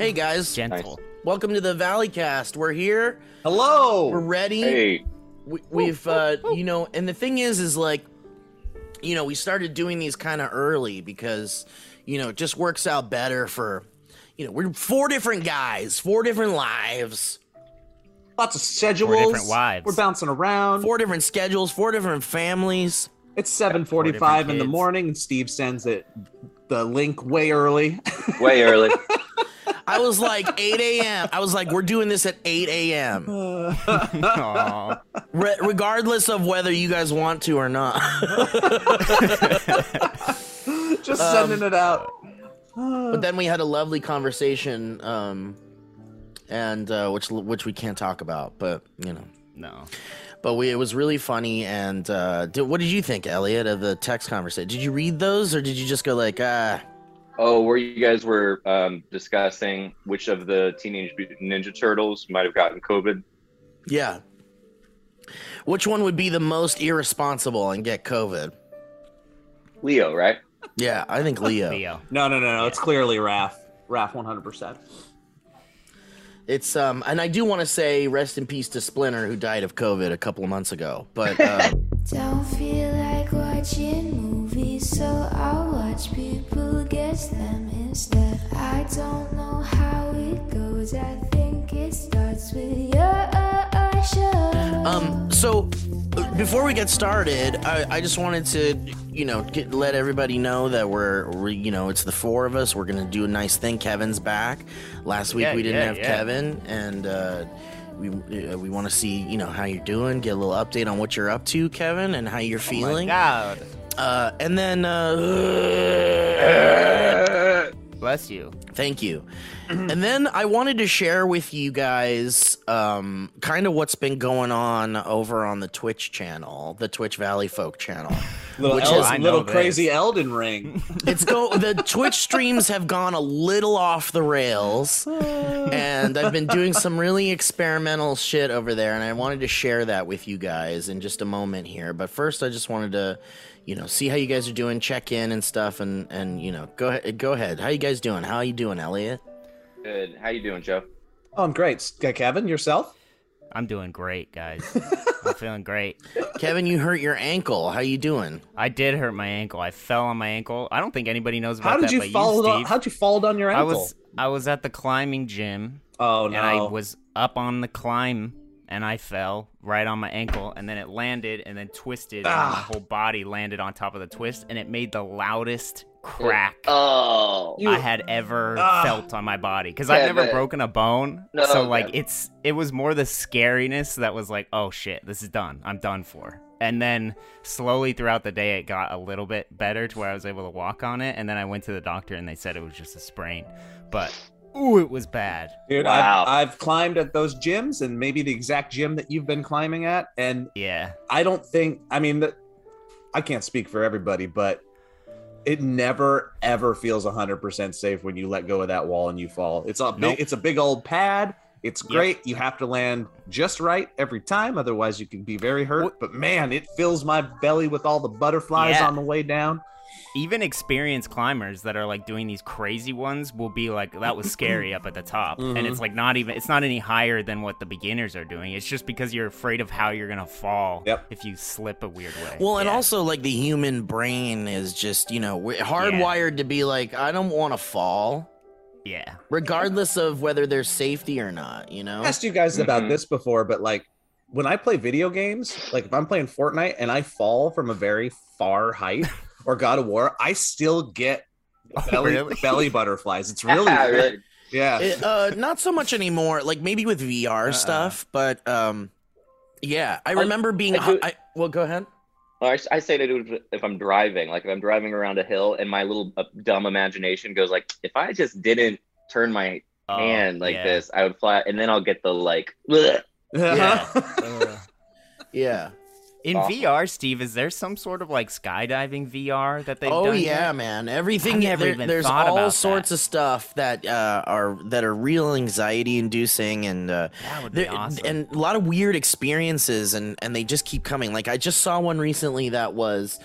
Hey guys, Gentle. welcome to the Valleycast. We're here. Hello. We're ready. Hey, We, we've, uh, you know, and the thing is, is like, you know, we started doing these kind of early because, you know, it just works out better for, you know, we're four different guys, four different lives, Lots of schedules. Four different wives. We're bouncing around. four different schedules, four different families. it's 7:45 in the morning, and Steve sends it the link way early. way early. I was like 8 a.m. I was like, we're doing this at 8 a.m. Re- regardless of whether you guys want to or not. Just Um, sending it out. but then we had a lovely conversation, um, and uh, which which we can't talk about, but you know. no. But we, it was really funny. And uh, did, what did you think, Elliot, of the text conversation? Did you read those, or did you just go like, ah? Oh, where you guys were um, discussing which of the Teenage Mutant Ninja Turtles might have gotten COVID. Yeah. Which one would be the most irresponsible and get COVID? Leo, right? Yeah, I think Leo. Leo. No, no, no, no. It's clearly Raph. Raph 100%. It's um, and I do want to say rest in peace to Splinter, who died of COVID a couple of months ago. But uh, Don't feel like watching movies, so I'll watch people guess them instead. I don't know how it goes, I think it starts with your show. Um, so before we get started, I, I just wanted to, you know, get, let everybody know that we're, we, you know, it's the four of us. We're gonna do a nice thing. Kevin's back. Last week Yeah, we didn't yeah, have yeah. Kevin, and uh, we uh, we want to see, you know, how you're doing. Get a little update on what you're up to, Kevin, and how you're Oh my feeling. God. Uh, and then, uh, Bless you. Thank you. and then I wanted to share with you guys um, kind of what's been going on over on the Twitch channel, the Twitch Valley Folk channel. Little, Which El- is- I know little this. crazy Elden Ring. It's go the Twitch streams have gone a little off the rails, and I've been doing some really experimental shit over there, and I wanted to share that with you guys in just a moment here. But first, I just wanted to, you know, see how you guys are doing, check in and stuff, and and you know, go ahead, go ahead. How you guys doing? How you doing, Elliot? Good. How you doing, Joe? oh, I'm great. Okay, uh, Kevin, yourself? I'm doing great, guys. I'm feeling great. Kevin, you hurt your ankle. How you doing? I did hurt my ankle. I fell on my ankle. I don't think anybody knows about How did that, you fall? you, on, how'd you fall down your ankle? I ankle? was I was at the climbing gym oh no. and I was up on the climb and I fell right on my ankle and then it landed and then twisted and Ah. my whole body landed on top of the twist and it made the loudest crack Oh, I had ever Ah. felt on my body because I've never Kevin. broken a bone. No, so like Kevin. it's it was more the scariness that was like, oh shit, this is done. I'm done for. And then slowly throughout the day, it got a little bit better to where I was able to walk on it. And then I went to the doctor and they said it was just a sprain. But ooh, it was bad. Dude, Wow. I've, I've climbed at those gyms and maybe the exact gym that you've been climbing at. And Yeah. I don't think, I mean, that I can't speak for everybody, but it never ever feels 100% safe when you let go of that wall and you fall. It's a big, Nope. it's a big old pad. It's Yep. great. You have to land just right every time, otherwise you can be very hurt. What- But man, it fills my belly with all the butterflies Yeah. on the way down. Even experienced climbers that are like doing these crazy ones will be like, that was scary up at the top. And Mhm. it's like not even, it's not any higher than what the beginners are doing. It's just because you're afraid of how you're going to fall Yep. if you slip a weird way. Well, and also like the human brain is just you know we- hardwired to be like I don't want to fall, yeah. regardless of whether there's safety or not. You know. I asked you guys about Mhm. this before, but like when I play video games, like if I'm playing Fortnite and I fall from a very far height or God of War, I still get belly, really? belly butterflies. It's really, Yeah, really. yeah. It, uh, not so much anymore. Like maybe with VR Uh-uh. stuff, but um, yeah, I I- remember being. I do- I, well, go ahead. I, I say to do it if I'm driving, like if I'm driving around a hill and my little uh, dumb imagination goes like, if I just didn't turn my Oh, hand like yeah. this, I would fly, and then I'll get the like, "Bleh." Yeah. Ugh. Yeah. In. VR, Steve, is there some sort of like skydiving VR that they've oh yeah, yet? man. Everything. There- there's thought all about sorts that. of stuff that uh, are that are real anxiety inducing and. Uh, That would be There, awesome. and a lot of weird experiences and and they just keep coming like i just saw one recently that was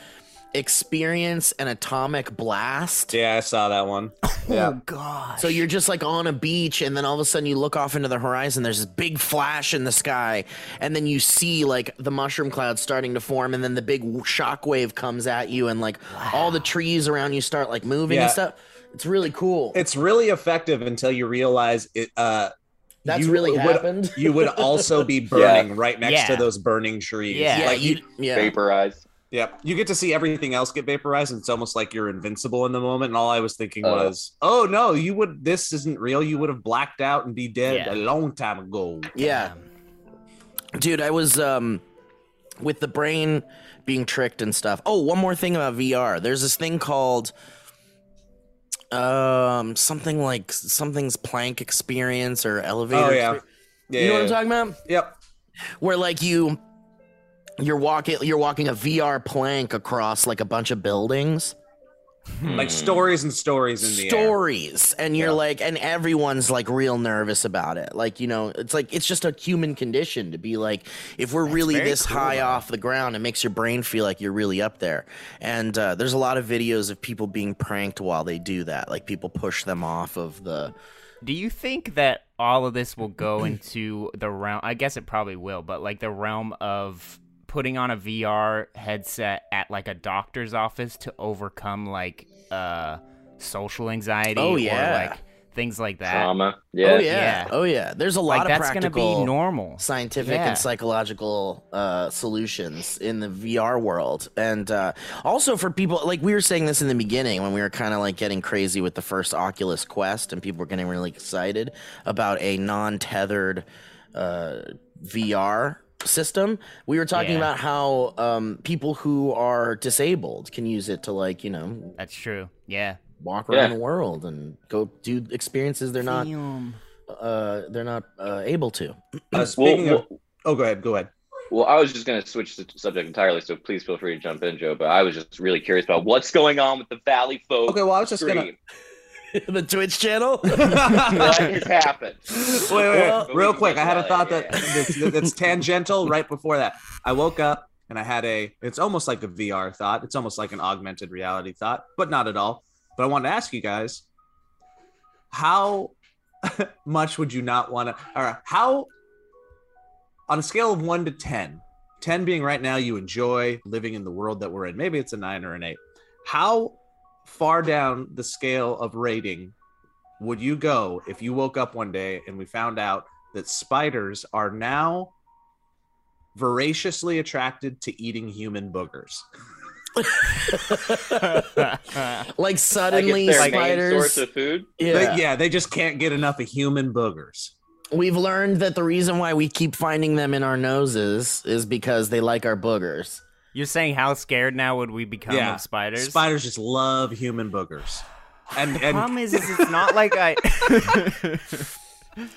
experience an atomic blast. Yeah, I saw that one. Yeah. Oh god. So you're just like on a beach, and then all of a sudden you look off into the horizon. There's this big flash in the sky, and then you see like the mushroom cloud starting to form, and then the big shockwave comes at you, and like all the trees around you start like moving Yeah. and stuff. It's really cool. It's really effective until you realize it. Uh, That's you really would- happened. You would also be burning right next Yeah. to those burning trees. Yeah. yeah, Like you, you, yeah. Vaporized. Yep. You get to see everything else get vaporized, and it's almost like you're invincible in the moment. And all I was thinking Oh. was, oh no, you would this isn't real. You would have blacked out and be dead Yeah. a long time ago. Yeah. Dude, I was um with the brain being tricked and stuff. Oh, one more thing about VR. There's this thing called um something like something's plank experience or elevator. Oh yeah. Yeah. You know what I'm talking about? Yep. Where like you you're walking you're walking a VR plank across like a bunch of buildings. Like stories and stories in the air. stories and you're Yeah. like and everyone's like real nervous about it like you know it's like it's just a human condition to be like if we're really this cool, high though. off the ground it makes your brain feel like you're really up there and uh, there's a lot of videos of people being pranked while they do that like people push them off of the Do you think that all of this will go into the realm? I guess it probably will, but like the realm of putting on a VR headset at like a doctor's office to overcome like uh social anxiety Oh, or yeah. like things like that. Trauma. Yeah. oh yeah. Yeah. oh yeah there's a lot like of that's gonna be normal. scientific Yeah. and psychological uh, solutions in the VR world. And uh, also for people, like we were saying this in the beginning when we were kind of like getting crazy with the first Oculus Quest and people were getting really excited about a non tethered uh, VR system. We were talking Yeah. about how um, people who are disabled can use it to, like, you know, That's true. Yeah. walk around Yeah. the world and go do experiences they're not uh, they're not uh, able to. Uh, Well, speaking of, well, oh, go ahead. Go ahead. well, I was just going to switch the subject entirely, so please feel free to jump in, Joe. But I was just really curious about what's going on with the Valley folk. Okay. Well, I was just gonna. stream. the Twitch channel. what has happened? wait, wait, wait. Well- real quick. I had a thought that yeah. that's, that's tangential. Right before that, I woke up and I had a. It's almost like a VR thought. It's almost like an augmented reality thought, but not at all. But I wanted to ask you guys, how much would you not want to, or how, on a scale of one to 10, 10 being right now you enjoy living in the world that we're in. Maybe it's a nine or an eight. How far down the scale of rating would you go if you woke up one day and we found out that spiders are now voraciously attracted to eating human boogers? like Like suddenly it's their main spiders. source of food. yeah. They, yeah, they just can't get enough of human boogers. We've learned that the reason why we keep finding them in our noses is because they like our boogers. You're saying how scared now would we become Yeah. of spiders? Spiders just love human boogers. And The and problem is, is it's not like I.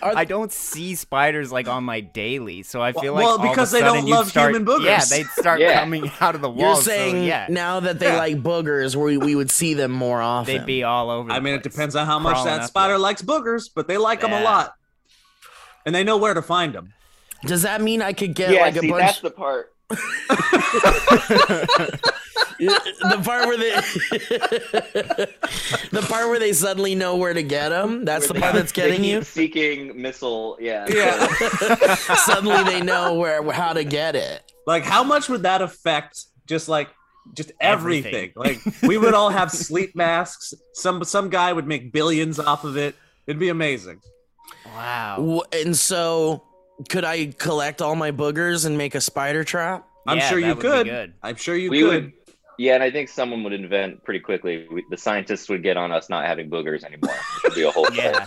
Are- I don't see spiders like on my daily, so I feel like Well, all of a because they don't love start, human boogers. Yeah, they'd start Yeah. coming out of the You're saying so, yeah, now that they Yeah. like boogers, we we would see them more often. they'd be all over. I the mean, it depends on how much that spider you. likes boogers, but they like them a lot, and they know where to find them. Does that mean I could get Yeah, like a bunch? that's the part. The part where they, the part where they suddenly know where to get them. That's the part that's getting you. Seeking missile. Yeah. Yeah. suddenly they know where how to get it. Like, how much would that affect just like just everything? Everything. Like, we would all have sleep masks. Some some guy would make billions off of it. It'd be amazing. Wow. And so, could I collect all my boogers and make a spider trap? I'm Yeah, sure you could. good. I'm sure you we could. would. Yeah, and I think someone would invent pretty quickly. We, the scientists would get on us not having boogers anymore. It would be a whole thing. Yeah,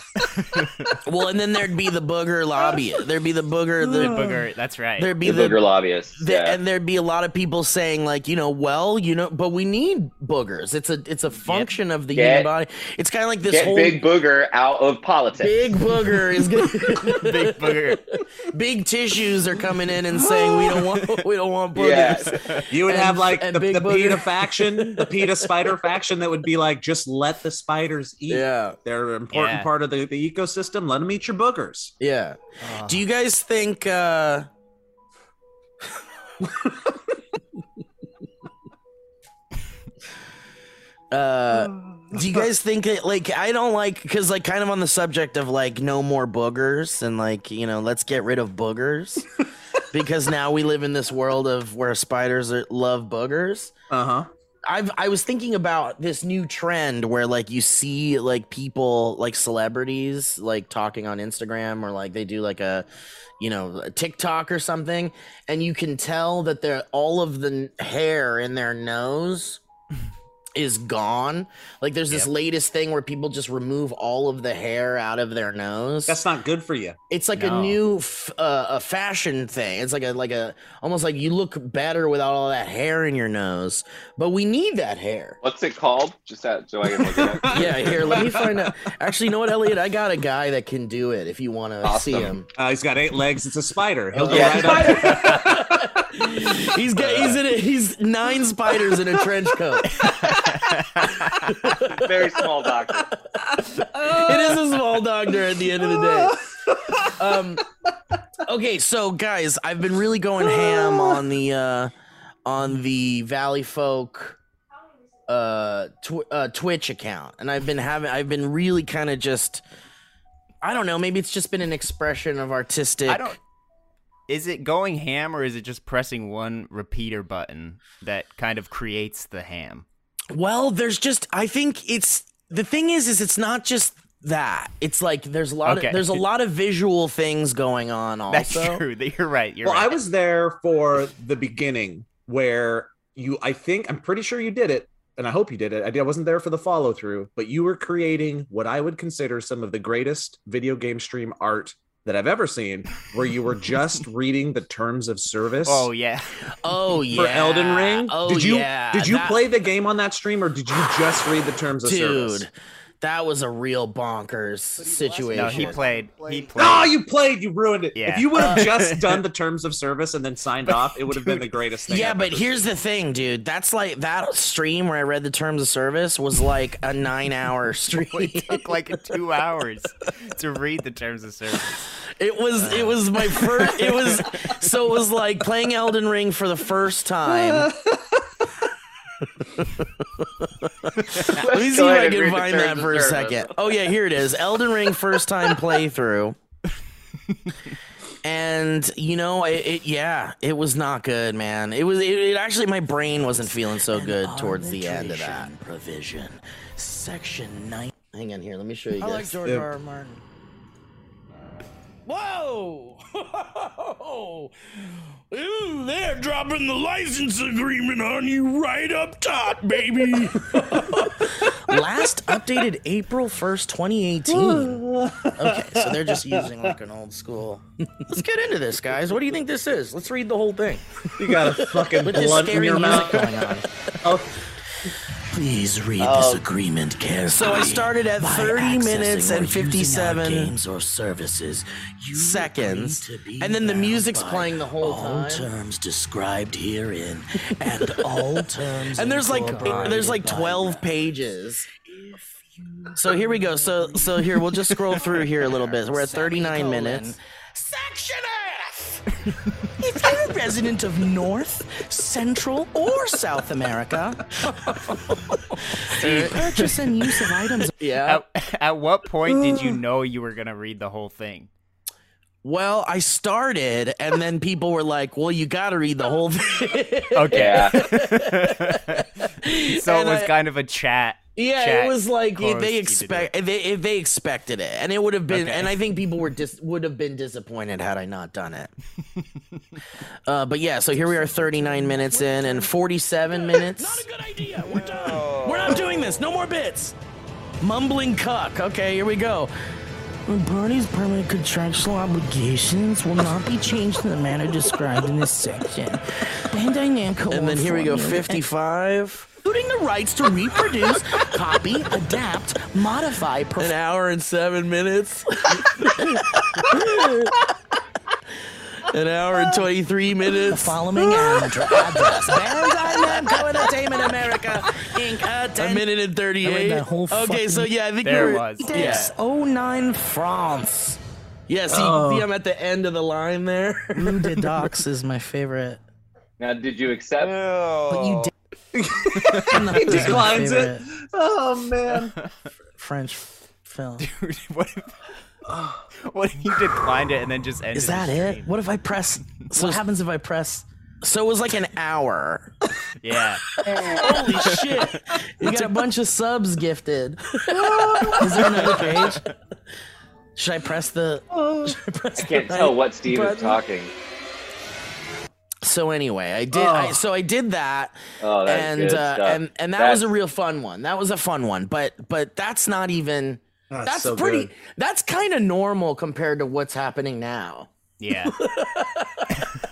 Well, and then there'd be the booger lobby. There'd be the booger. the The, booger. That's right. there'd be The the, booger lobbyists. the- yeah. and there'd be a lot of people saying like, you know, well, you know, but we need boogers. It's a it's a function of the Get- human body. It's kind of like this Get whole big booger out of politics. big booger is good. Big booger. big tissues are coming in and saying we don't want we don't want Yeah. boogers. You would And- have like the, Big the Booger. PETA faction, the PETA spider faction that would be like, just let the spiders eat. Yeah, They're an important Yeah. part of the, the ecosystem. Let them eat your boogers. yeah. Oh. Do you guys think? uh Uh, do you guys think it like I don't like because like kind of on the subject of like no more boogers and like you know let's get rid of boogers because now we live in this world of where spiders are, love boogers. Uh huh. I've I was thinking about this new trend where like you see like people like celebrities like talking on Instagram or like they do like a you know a TikTok or something and you can tell that they're all of the hair in their nose is gone. Like there's this latest thing where people just remove all of the hair out of their nose. That's not good for you. It's like No. a new f- uh, a fashion thing. It's like a like a almost like you look better without all that hair in your nose. But we need that hair. What's it called? Just that, so I can look it up. Yeah, here, let me find out. Actually, you know what, Elliot? I got a guy that can do it if you want to see him. Uh, he's got eight legs. It's a spider. He'll go Yeah. right up. He's got he's in a, he's nine spiders in a trench coat. Very small doctor. it is a small doctor at the end of the day. Um, okay, so guys, I've been really going ham on the uh, on the Valley Folk uh, tw- uh, Twitch account, and I've been having I've been really kind of just I don't know, maybe it's just been an expression of artistic. I don't. Is it going ham or is it just pressing one repeater button that kind of creates the ham? Well, there's just I think it's the thing is is it's not just that. It's like there's a lot Okay. of there's a lot of visual things going on That's also. true. You're right. You're well, right. I was there for the beginning where you. I think I'm pretty sure you did it, and I hope you did it. I, did, I wasn't there for the follow through, but you were creating what I would consider some of the greatest video game stream art that I've ever seen, where you were just reading the terms of service. Oh yeah. Oh yeah. For Elden Ring, Oh did you yeah. did you That- play the game on that stream or did you just read the terms of service? dude? That was a real bonkers situation. No, he played. He played. Oh, you played. You ruined it. Yeah. If you would have just done the terms of service and then signed off, it would have been the greatest thing. yeah, I've but here's the thing, dude. That's like that stream where I read the terms of service was like a nine-hour stream. It took like two hours to read the terms of service. It was it was my first it was so it was like playing Elden Ring for the first time. Let me see if I can find that for a service. second. Oh yeah, here it is. Elden Ring first time playthrough. And you know, it, it yeah, it was not good, man. It was it, it actually my brain wasn't feeling so good towards the end of that. Provision, section nine. Hang on here, let me show you I like. George Yeah. R. R. Martin. Whoa! Ooh, they're dropping the license agreement on you right up top, baby. Last updated April 1st, 2018. Okay, so they're just using like an old school. Let's get into this, guys. What do you think this is? Let's read the whole thing. You got a fucking With blunt in your mouth. going on. Oh, Please read this uh, agreement carefully. So I started at 30 minutes and 57 games or services seconds, and then the music's playing the whole time. All terms described herein and all terms And there's like there's like 12 pages. So here we go. So so here we'll just scroll through here a little bit. We're at 39 minutes. Section F! if resident of North, Central, or South America, the uh, purchase and use of items Yeah. At, at what point did you know you were gonna read the whole thing? Well, I started, and then people were like, "Well, you got to read the whole thing." Okay. So And it was I- kind of a chat. Yeah, chat it was like they you to do expect they they expected it, and it would have been, Okay. and I think people were dis- would have been disappointed had I not done it. uh, but yeah, so here we are, 39 minutes in, and 47 minutes. Not a good idea. We're done. We're not doing this. No more bits. Mumbling cuck. Okay, here we go. The party's permanent contractual obligations will not be changed in the manner described in this section. Bandai Namco And then here we go, will inform 55. Including the rights to reproduce, copy, adapt, modify, An hour and seven minutes. An hour and 23 minutes. The Following adra- address. Bandai Namco Entertainment America, Inc. A minute and 38. that whole okay, so yeah, I think There we it were, was. Yeah. Yes, 09 France. Yeah, see, Oh. see, I'm at the end of the line there. Rue des Docks is my favorite. Now, did you accept? But you did. he declines it. Oh man. French film. Dude, what if, what if you declined it and then just ended Is that it? What if I press? So what happens if I press? So it was like an hour. Yeah. Holy shit! You got a bunch of subs gifted. Is there another page? Should I press the? Oh. Should I, press I can't tell what Steve is talking. So anyway, I did. I, so I did that, Oh, that's and good uh, and and that was a real fun one. That was a fun one. But but that's not even. That's, That's so pretty. good. That's kind of normal compared to what's happening now. Yeah.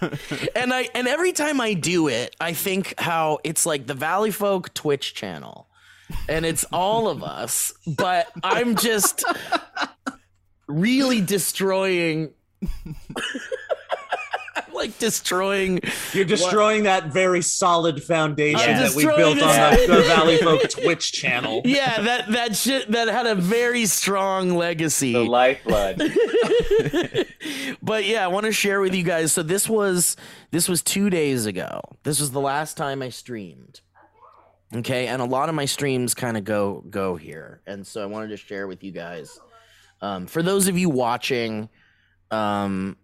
and I and every time I do it, I think how it's like the Valley Folk Twitch channel, and it's all of us, but I'm just really destroying. I'm like destroying. You're destroying that very solid foundation I'm that we destroying built on the, the Valley Folk Twitch channel. Yeah, that that shit that had a very strong legacy. The lifeblood. but yeah, I want to share with you guys. So this was this was two days ago. This was the last time I streamed. Okay, and a lot of my streams kind of go go here, and so I wanted to share with you guys. Um, for those of you watching, um,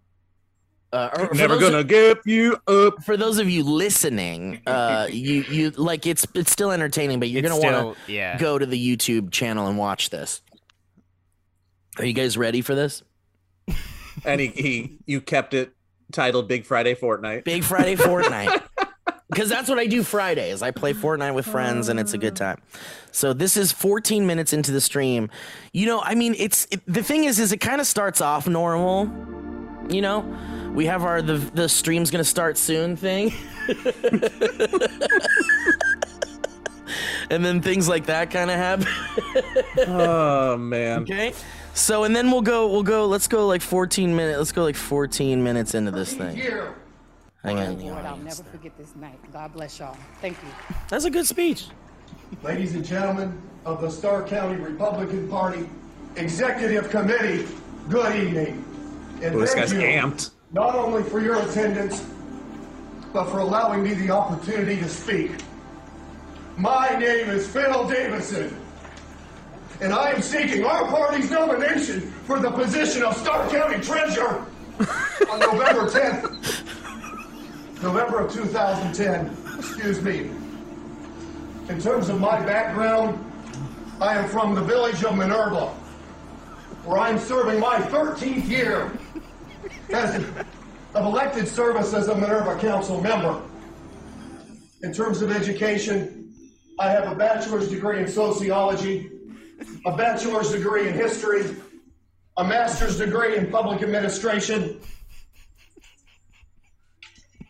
uh, or for Never gonna get you up. For those of you listening, uh, you you like it's it's still entertaining, but you're It's gonna want to yeah. go to the YouTube channel and watch this. Are you guys ready for this? And he, he you kept it titled Big Friday Fortnite. Big Friday Fortnite. Because that's what I do Fridays. I play Fortnite with friends and it's a good time. So this is 14 minutes into the stream. You know, I mean, it's it, the thing is, is it kind of starts off normal. You know, we have our the the stream's gonna start soon thing, and then things like that kind of happen. Oh man. Okay. So and then we'll go we'll go let's go like 14 minutes let's go like 14 minutes into this thing. Hang on. Lord, I'll never forget this night. God bless y'all. Thank you. That's a good speech. Ladies and gentlemen of the Stark County Republican Party Executive Committee, good evening. And Oh, this guy's you amped. Not only for your attendance, but for allowing me the opportunity to speak. My name is Phil Davison, and I am seeking our party's nomination for the position of Stark County Treasurer on November 10th, November of 2010. Excuse me. In terms of my background, I am from the village of Minerva, where I'm serving my 13th year as of elected service as a Minerva Council member. In terms of education, I have a bachelor's degree in sociology, a bachelor's degree in history, a master's degree in public administration,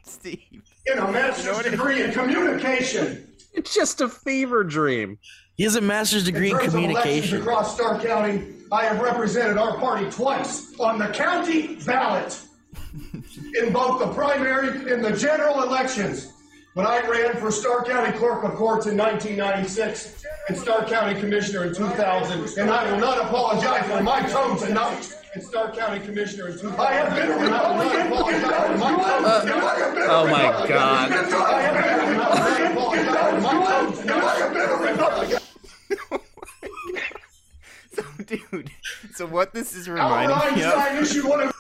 Steve. and a master's degree in communication. It's just a fever dream. He has a master's degree in terms of elections communication. across Stark County, I have represented our party twice on the county ballot in both the primary and the general elections. When I ran for Stark County Clerk of Courts in 1996 and Stark County Commissioner in 2000, and I will not apologize for my tone tonight. And Stark County Commissioner in 2000. I have been a Republican. for my tone uh, tonight. Oh my god. I have been a Republican. dude. So what this is reminding me of? Einstein issued one of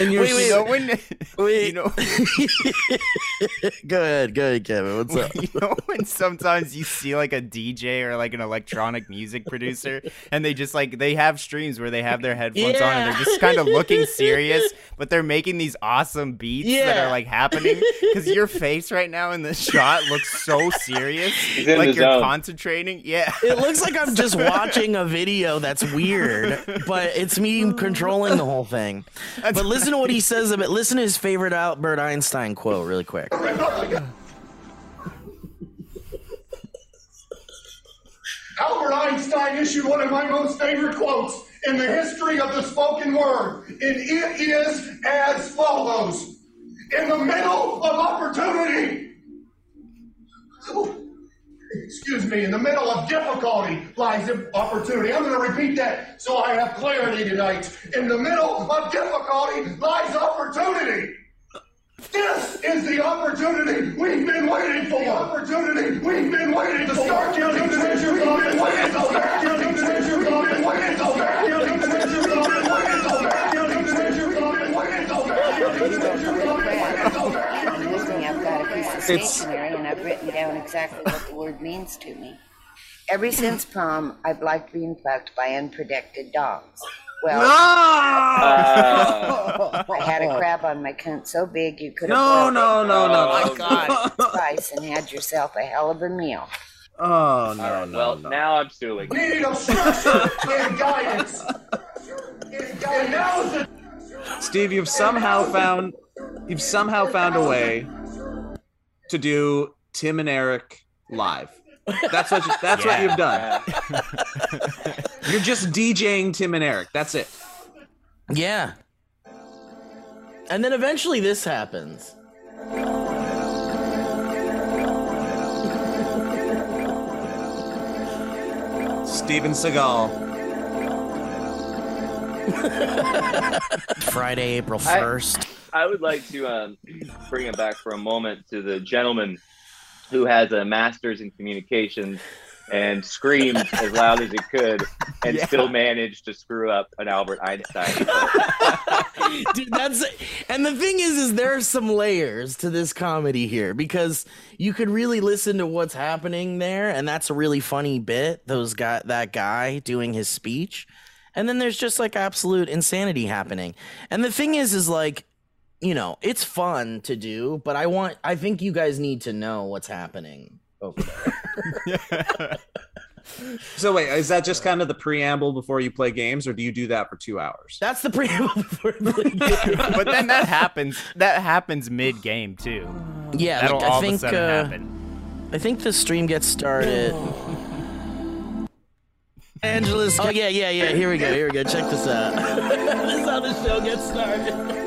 And you're Wait, wait, You know when, Wait. you know, go ahead, go ahead, Kevin. What's up? you know when sometimes you see like a DJ or like an electronic music producer, and they just like they have streams where they have their headphones on and they're just kind of looking serious, but they're making these awesome beats that are like happening. Because your face right now in the shot looks so serious, like you're zone. concentrating. Yeah. It looks like I'm just watching a video that's weird, but it's me controlling the whole thing. But listen to what he says about listen to his favorite Albert Einstein quote really quick. Albert Einstein issued one of my most favorite quotes in the history of the spoken word, and it is as follows In the middle of opportunity, excuse me, in the middle of difficulty lies opportunity. I'm going to repeat that so I have clarity tonight. In the middle of difficulty lies opportunity. This is the opportunity we've been waiting for. The opportunity we've been waiting to start counting treasures. We've been waiting to start counting treasures. We've been waiting to start counting treasures. We've been waiting to start counting treasures. We've been waiting to start counting treasures. We've been waiting to start counting This thing, I've got a piece of It's- stationery and I've written down exactly what the word means to me. Ever since prom, I've liked being fucked by unprotected dogs. Well, Uh, I had a crab on my cunt so big you could have No, boiled no, no, no. Oh, no. it with spice and had yourself a hell of a meal. Oh no, all right, no, well, no. now I'm suing. We need a structure and guidance. And now Steve, you've somehow found you've somehow found a way to do Tim and Eric live. That's what you, that's what Yeah. you've done. You're just DJing Tim and Eric. That's it. Yeah. And then eventually this happens. Steven Seagal. Friday, April I- 1st. I would like to um, bring it back for a moment to the gentleman who has a master's in communications and screamed as loud as he could and Yeah. still managed to screw up an Albert Einstein. Dude, that's and the thing is, is there are some layers to this comedy here because you could really listen to what's happening there, and that's a really funny bit. Those guy, that guy doing his speech, and then there's just like absolute insanity happening. And the thing is, is like, you know, it's fun to do, but I want, I think you guys need to know what's happening over there. So wait, is that just kind of the preamble before you play games, or do you do that for two hours? That's the preamble before we play games. but then that happens. That happens mid game too. Yeah, That'll like, all I of a think sudden uh, happen. I think the stream gets started. Angela's. Oh yeah, yeah, yeah. Here we go. Here we go. Check this out. this is how the show gets started.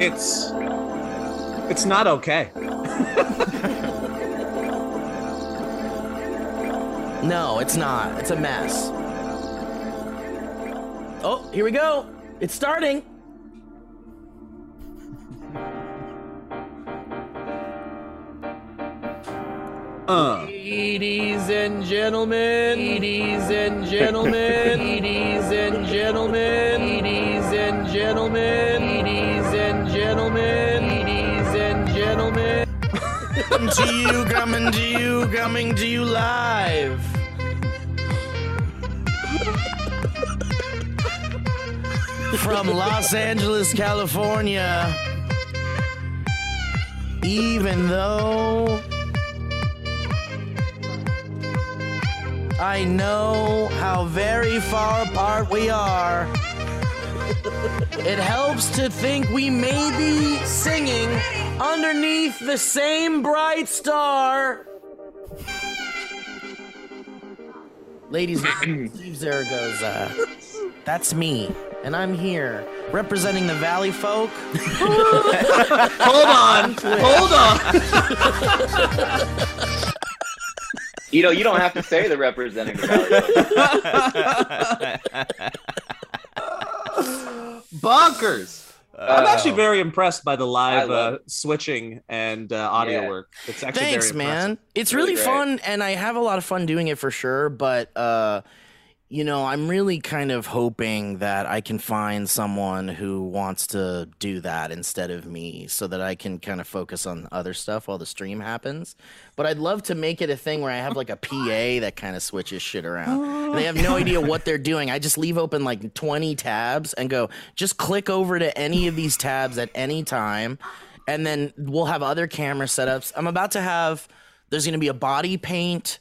It's it's not okay. No, it's not. It's a mess. Oh, here we go. It's starting. Uh. Ladies and gentlemen, ladies and gentlemen, ladies and gentlemen, ladies and gentlemen, ladies and gentlemen, ladies and gentlemen. coming to you, coming to you, coming to you live. From Los Angeles, California. Even though I know how very far apart we are. It helps to think we may be singing underneath the same bright star. Ladies and Steve Zaragoza, that's me, and I'm here representing the Valley folk. Hold on, hold on. You know, you don't have to say the representing the Valley. Bonkers. I'm actually very impressed by the live uh, switching and uh, audio Yeah. work. It's actually Thanks, very man. impressive. It's Really really, fun, and I have a lot of fun doing it for sure. But uh, you know, I'm really kind of hoping that I can find someone who wants to do that instead of me, so that I can kind of focus on other stuff while the stream happens. But I'd love to make it a thing where I have like a PA that kind of switches shit around. Oh. And they have no idea what they're doing. I just leave open like 20 tabs and go, just click over to any of these tabs at any time and then we'll have other camera setups. I'm about to have there's going to be a body paint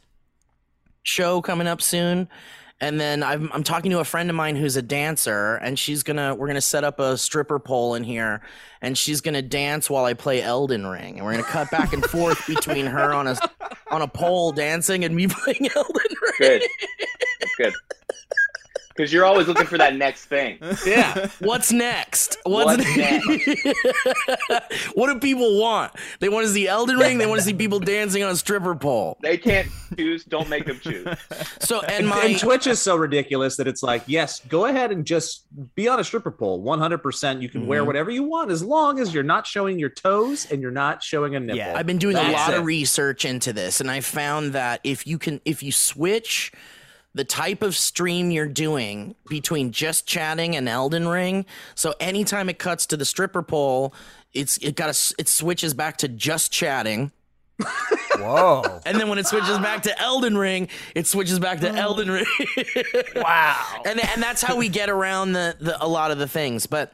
show coming up soon. And then I'm, I'm talking to a friend of mine who's a dancer, and she's gonna we're gonna set up a stripper pole in here, and she's gonna dance while I play Elden Ring, and we're gonna cut back and forth between her on a on a pole dancing and me playing Elden Ring. Good. Good. Because you're always looking for that next thing. Yeah. What's next? What's, What's what do people want? They want to see Elden Ring. They want to see people dancing on a stripper pole. They can't choose. Don't make them choose. So and And, my and Twitch is so ridiculous that it's like, yes, go ahead and just be on a stripper pole. 100%. You can wear Mhm. whatever you want as long as you're not showing your toes and you're not showing a nipple. Yeah, I've been doing a lot it. of research into this, and I found that if you can, if you switch the type of stream you're doing between just chatting and Elden Ring, so anytime it cuts to the stripper pole, it's it got a, it switches back to just chatting. Whoa. And then when it switches back to Elden Ring, it switches back to mm. Elden Ring. Wow. and and that's how we get around the, the a lot of the things. But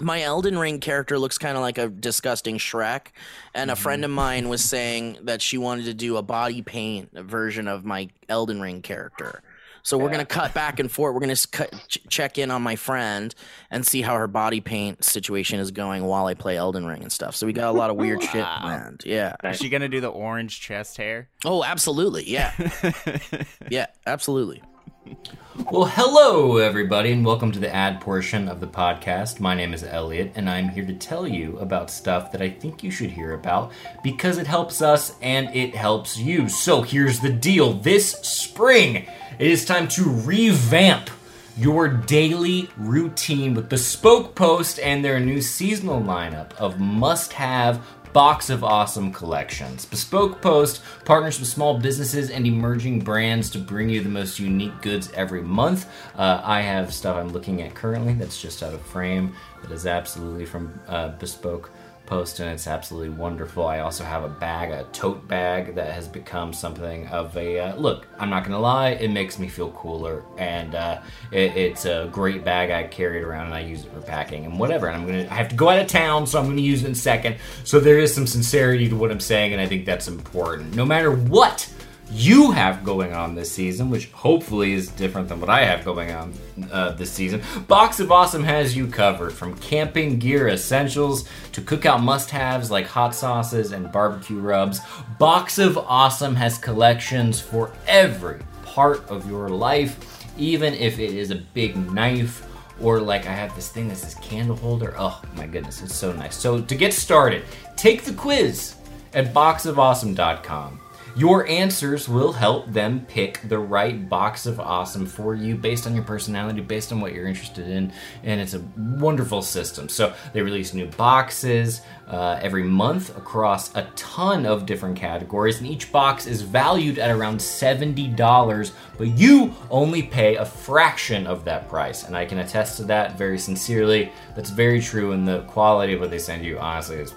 my Elden Ring character looks kind of like a disgusting Shrek, and a mm-hmm. friend of mine was saying that she wanted to do a body paint version of my Elden Ring character. So we're gonna cut back and forth. We're gonna cut, ch- check in on my friend and see how her body paint situation is going while I play Elden Ring and stuff. So we got a lot of weird shit planned. Yeah. Is she gonna do the orange chest hair? Oh, absolutely. Yeah. yeah. Absolutely. Well, hello, everybody, and welcome to the ad portion of the podcast. My name is Elliot, and I'm here to tell you about stuff that I think you should hear about because it helps us and it helps you. So, here's the deal this spring, it is time to revamp your daily routine with Bespoke Post and their new seasonal lineup of must have Box of Awesome collections. Bespoke Post partners with small businesses and emerging brands to bring you the most unique goods every month. Uh, I have stuff I'm looking at currently that's just out of frame that is absolutely from uh, Bespoke Post and it's absolutely wonderful. I also have a bag, a tote bag that has become something of a uh, look. I'm not gonna lie, it makes me feel cooler, and uh, it, it's a great bag. I carry it around and I use it for packing and whatever. And I'm gonna, I have to go out of town, so I'm gonna use it in a second. So there is some sincerity to what I'm saying, and I think that's important. No matter what you have going on this season, which hopefully is different than what I have going on uh, this season, Box of Awesome has you covered from camping gear essentials to cookout must haves like hot sauces and barbecue rubs. Box of Awesome has collections for every part of your life, even if it is a big knife or like I have this thing that says candle holder. Oh my goodness, it's so nice. So to get started, take the quiz at boxofawesome.com. Your answers will help them pick the right box of awesome for you based on your personality, based on what you're interested in, and it's a wonderful system. So they release new boxes uh, every month across a ton of different categories, and each box is valued at around $70, but you only pay a fraction of that price. And I can attest to that very sincerely. That's very true, and the quality of what they send you, honestly, is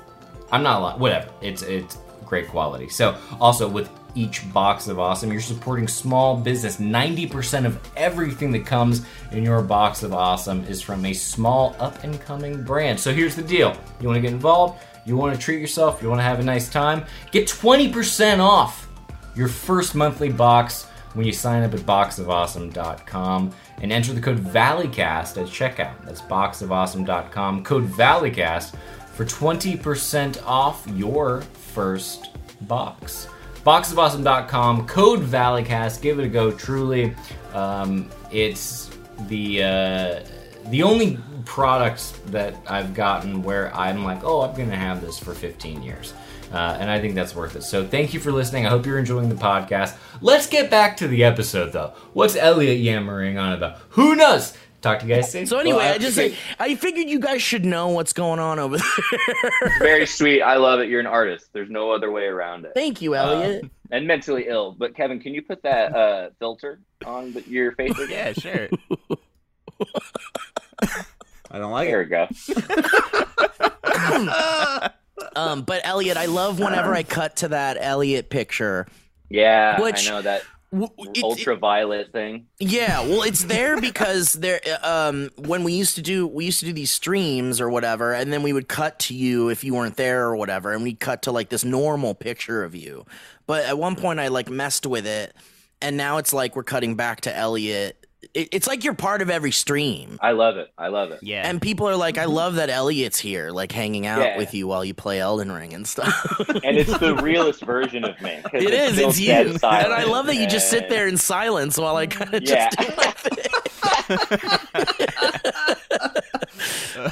I'm not lying. Whatever. It's it's great quality. So also with each box of awesome, you're supporting small business. 90% of everything that comes in your box of awesome is from a small up and coming brand. So here's the deal. You want to get involved? You want to treat yourself? You want to have a nice time? Get 20% off your first monthly box when you sign up at boxofawesome.com and enter the code ValleyCast at checkout. That's boxofawesome.com, code ValleyCast for 20% off your first box. Boxofawesome.com, code ValleyCast. Give it a go. Truly, um, it's the uh, the only product that I've gotten where I'm like, oh, I'm gonna have this for 15 years. Uh, and I think that's worth it. So thank you for listening. I hope you're enjoying the podcast. Let's get back to the episode, though. What's Elliot yammering on about? Who knows? Talk to you guys soon. So anyway, Well, I just I- I figured you guys should know what's going on over there. Very sweet. I love it. You're an artist. There's no other way around it. Thank you, Elliot. And mentally ill. But Kevin, can you put that uh, filter on the, your face? again? Yeah, sure. I don't like There it. we go. um, but Elliot, I love whenever I cut to that Elliot picture. Yeah, Which- I know that W- it- it- ultraviolet thing. Yeah, well, it's there because there. Um, when we used to do, we used to do these streams or whatever, and then we would cut to you if you weren't there or whatever, and we'd cut to like this normal picture of you. But at one point, I like messed with it, and now it's like we're cutting back to Elliot. It, it's like you're part of every stream. I love it. I love it. Yeah. And people are like, I love that Elliot's here, like hanging out Yeah. with you while you play Elden Ring and stuff. And it's the realest version of me. 'cause It is. still It's you, dead and. I love that you just sit there in silence while I kind of Yeah. just do my thing.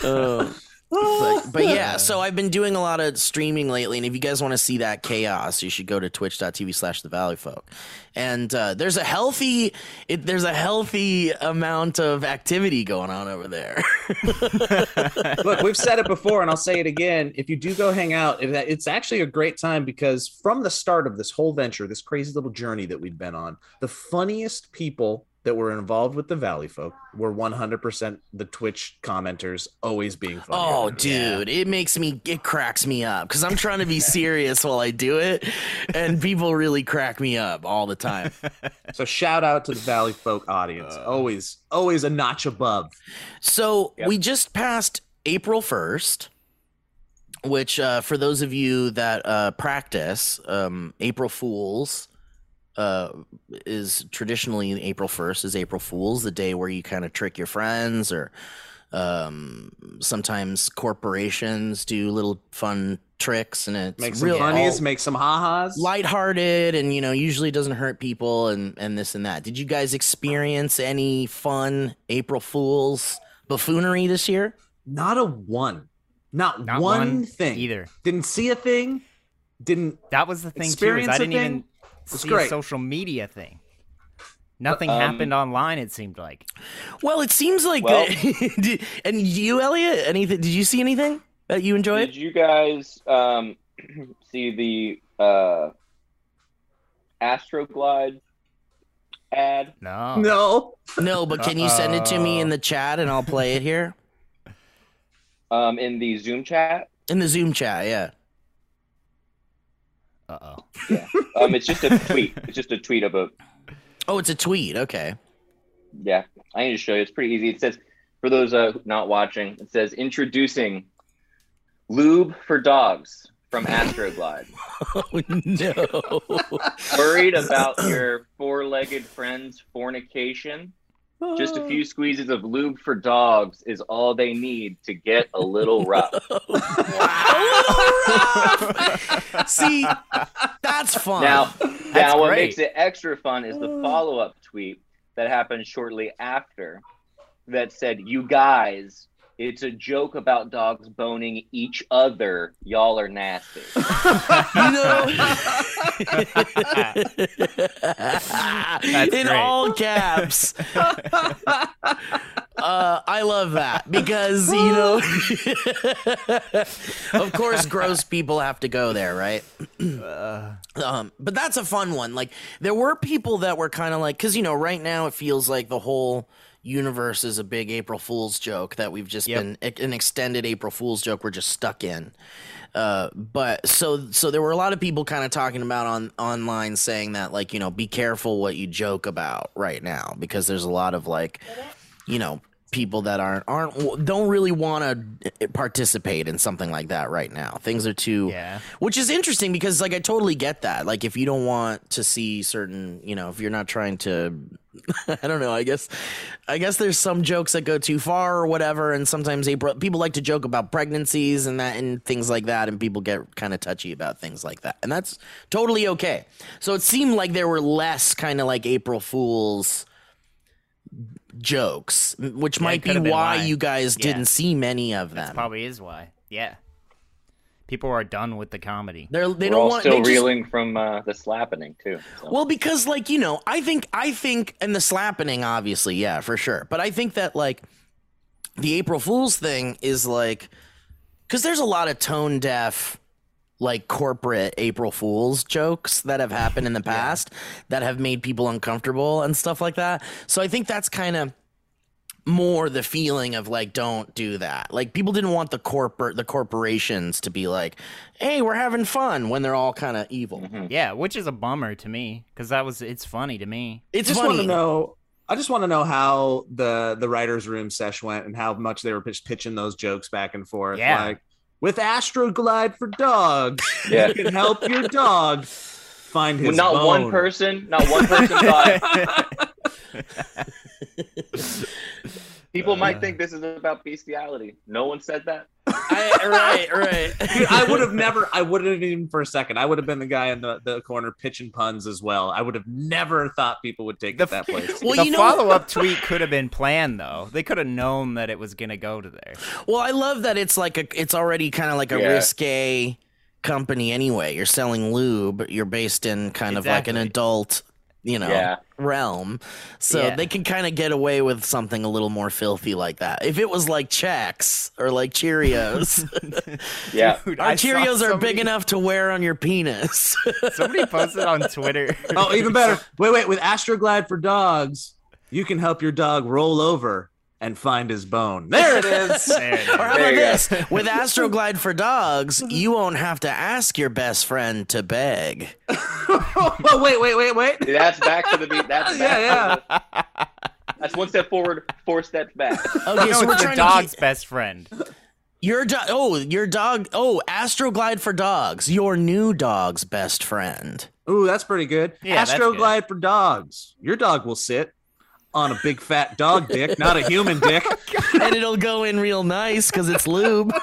Uh, but, but yeah, so I've been doing a lot of streaming lately, and if you guys want to see that chaos, you should go to twitch.tv slash the valley folk. And uh, there's a healthy it, there's a healthy amount of activity going on over there. Look, we've said it before, and I'll say it again. If you do go hang out, it's actually a great time because from the start of this whole venture, this crazy little journey that we've been on, the funniest people that were involved with the Valleyfolk were 100% the Twitch commenters, always being funny. Oh, dude, it makes me, it cracks me up because I'm trying to be serious while I do it, and people really crack me up all the time. So shout out to the Valleyfolk audience, always, always a notch above. So we just passed April 1st, which, uh, for those of you that uh, practice, um, April Fools uh, is traditionally April 1st is April Fools, the day where you kind of trick your friends or um, sometimes corporations do little fun tricks and it's Make some real funnies, all make some ha-has. lighthearted and you know usually doesn't hurt people and and this and that. Did you guys experience any fun April Fools buffoonery this year? Not a one. Not, Not one, one thing. either. Didn't see a thing. Didn't That was the thing too. Is experience I a didn't thing. Even It's see great. a social media thing. Nothing Um, happened online. It seemed like. Well, it seems like Well- Did- and you, Elliott, anything? Did you see anything that you enjoyed? Did you guys um, see the uh, Astroglide ad? No. No. No, but can you send it to me in the chat and I'll play it here Um, in the Zoom chat. in the Zoom chat? Yeah. Uh oh. Yeah. Um, it's just a tweet. It's just a tweet of a Oh, it's a tweet. Okay. Yeah, I need to show you. It's pretty easy. It says, for those uh, not watching, it says introducing lube for dogs from Astroglide. Oh no. Worried about your four-legged friend's fornication? Just a few squeezes of lube for dogs is all they need to get a little rough. See, that's fun. Now, now what great. makes it extra fun is the uh. follow-up tweet that happened shortly after that said, "You guys, it's a joke about dogs boning each other. Y'all are nasty." you know, in great. all caps. Uh, I love that because you know, of course, gross people have to go there, right? um, but that's a fun one. Like there were people that were kind of like, because you know, right now it feels like the whole universe is a big April Fool's joke that we've just Yep. been an extended April Fool's joke we're just stuck in. Uh, but so so there were a lot of people kind of talking about on online saying that like you know be careful what you joke about right now because there's a lot of like you know people that aren't aren't don't really want to participate in something like that right now. Things are too Yeah. which is interesting because like i totally get that. Like if you don't want to see certain you know if you're not trying to i don't know i guess i guess there's some jokes that go too far or whatever and sometimes April, people like to joke about pregnancies and that and things like that and people get kind of touchy about things like that and that's totally okay. So it seemed like there were less kind of like april fools jokes which Yeah, might be why why. you guys Yeah. didn't see many of them Probably is why. Yeah. People are done with the comedy. They're, they We're don't all want still they just- reeling from uh, the slapping too. so. Well, because like you know, I think I think and the slapping, obviously, yeah, for sure. But I think that like the April Fool's thing is like because there's a lot of tone deaf like corporate April Fools jokes that have happened in the past that have made people uncomfortable and stuff like that. So I think that's kind of more the feeling of like don't do that. Like people didn't want the corporate the corporations to be like, "Hey, we're having fun" when they're all kind of evil. Mm-hmm. Yeah, which is a bummer to me because that was it's funny to me. It's I just funny. want to know. I just want to know how the the writers' room sesh went and how much they were pitch, pitching those jokes back and forth. Yeah. Like with Astroglide for dogs, Yeah. you can help your dog find his. Well, not one person, not one person thought. People might uh. think this is about bestiality. No one said that. I, right, right. Dude, I would have never. I wouldn't even for a second. I would have been the guy in the, the corner pitching puns as well. I would have never thought people would take it that place. Well, the you know- follow-up tweet could have been planned though. They could have known that it was gonna go to there. Well, I love that it's like a it's already kind of like a Yeah. risque company anyway. You're selling lube. You're based in kind of like an adult, you know, Yeah. realm. So Yeah. they can kind of get away with something a little more filthy like that. If it was like Chex or like Cheerios, Yeah. Dude, our I saw Cheerios are big enough to wear on your penis. Somebody posted on Twitter. Oh, even better. Wait, wait. With Astroglide for dogs, you can help your dog roll over and find his bone. There it is. There it is. Or how about you go. this? With Astroglide for dogs, you won't have to ask your best friend to beg. oh, wait, wait, wait, wait. That's back to the beat. That's Yeah, back yeah. That's one step forward, four steps back. Okay, no, so we're it's the trying dog's keep best friend. your dog. Oh, your dog. Oh, Astroglide for dogs. Your new dog's best friend. Ooh, that's pretty good. Yeah, that's Astroglide for dogs. Your dog will sit on a big fat dog dick, not a human dick. and it'll go in real nice because it's lube.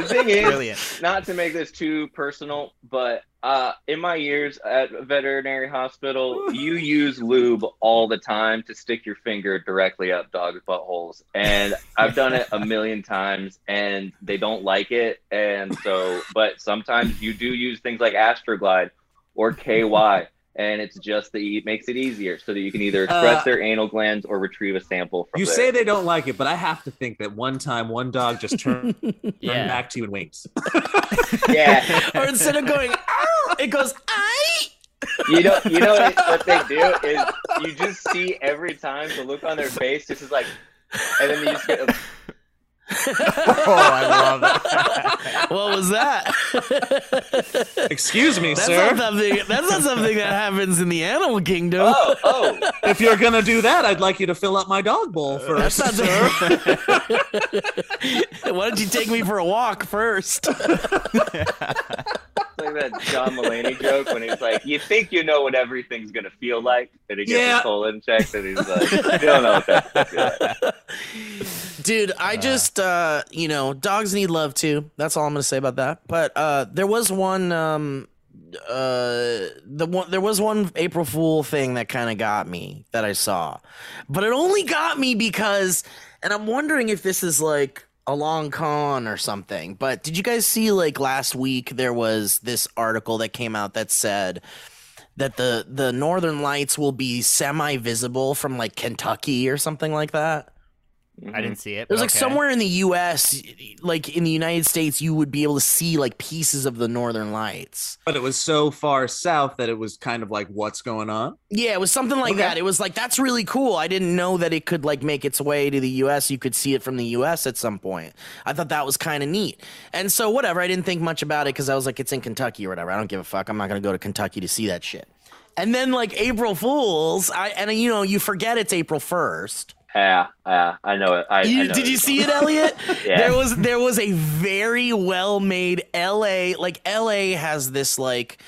The thing is, Brilliant. not to make this too personal, but uh, in my years at a veterinary hospital, you use lube all the time to stick your finger directly up dogs' buttholes, and I've done it a million times, and they don't like it, and so, but sometimes you do use things like Astroglide or KY. And it's just that it makes it easier so that you can either express Uh, their anal glands or retrieve a sample from You there. say they don't like it, but I have to think that one time one dog just turned, turned back to you and winks. yeah, or instead of going, "Ow," it goes, "I." You know, you know what, what they do is you just see every time the look on their face just is like, and then you just get. A, Oh, I love it. What was that? Excuse me, That's sir. not something. That's not something that happens in the animal kingdom. oh, oh, If you're gonna do that, I'd like you to fill up my dog bowl That's first. not sir. Why don't you take me for a walk first? Like that John Mulaney joke when he's like, "You think you know what everything's gonna feel like," and he gets Yeah. his colon checked, and he's like, "You don't know what that's gonna feel like." Dude, I just uh you know, dogs need love too. That's all I'm gonna say about that. But uh there was one um uh the one there was one April Fool thing that kind of got me that I saw. But it only got me because and I'm wondering if this is like a long con or something. But did you guys see like last week there was this article that came out that said that the the northern lights will be semi visible from like Kentucky or something like that? Mm-hmm. I didn't see it. There's but like okay. somewhere in the U.S., like in the United States, you would be able to see like pieces of the Northern Lights. But it was so far south that it was kind of like, what's going on? Yeah, it was something like Okay. that. It was like that's really cool. I didn't know that it could like make its way to the U.S. You could see it from the U.S. at some point. I thought that was kind of neat. And so whatever, I didn't think much about it because I was like, it's in Kentucky or whatever. I don't give a fuck. I'm not gonna go to Kentucky to see that shit. And then like April Fools, I and you know you forget it's April first. Yeah, yeah, I know it. I, I know did you see it, Elliott? Yeah. There was there was a very well made LA like LA has this like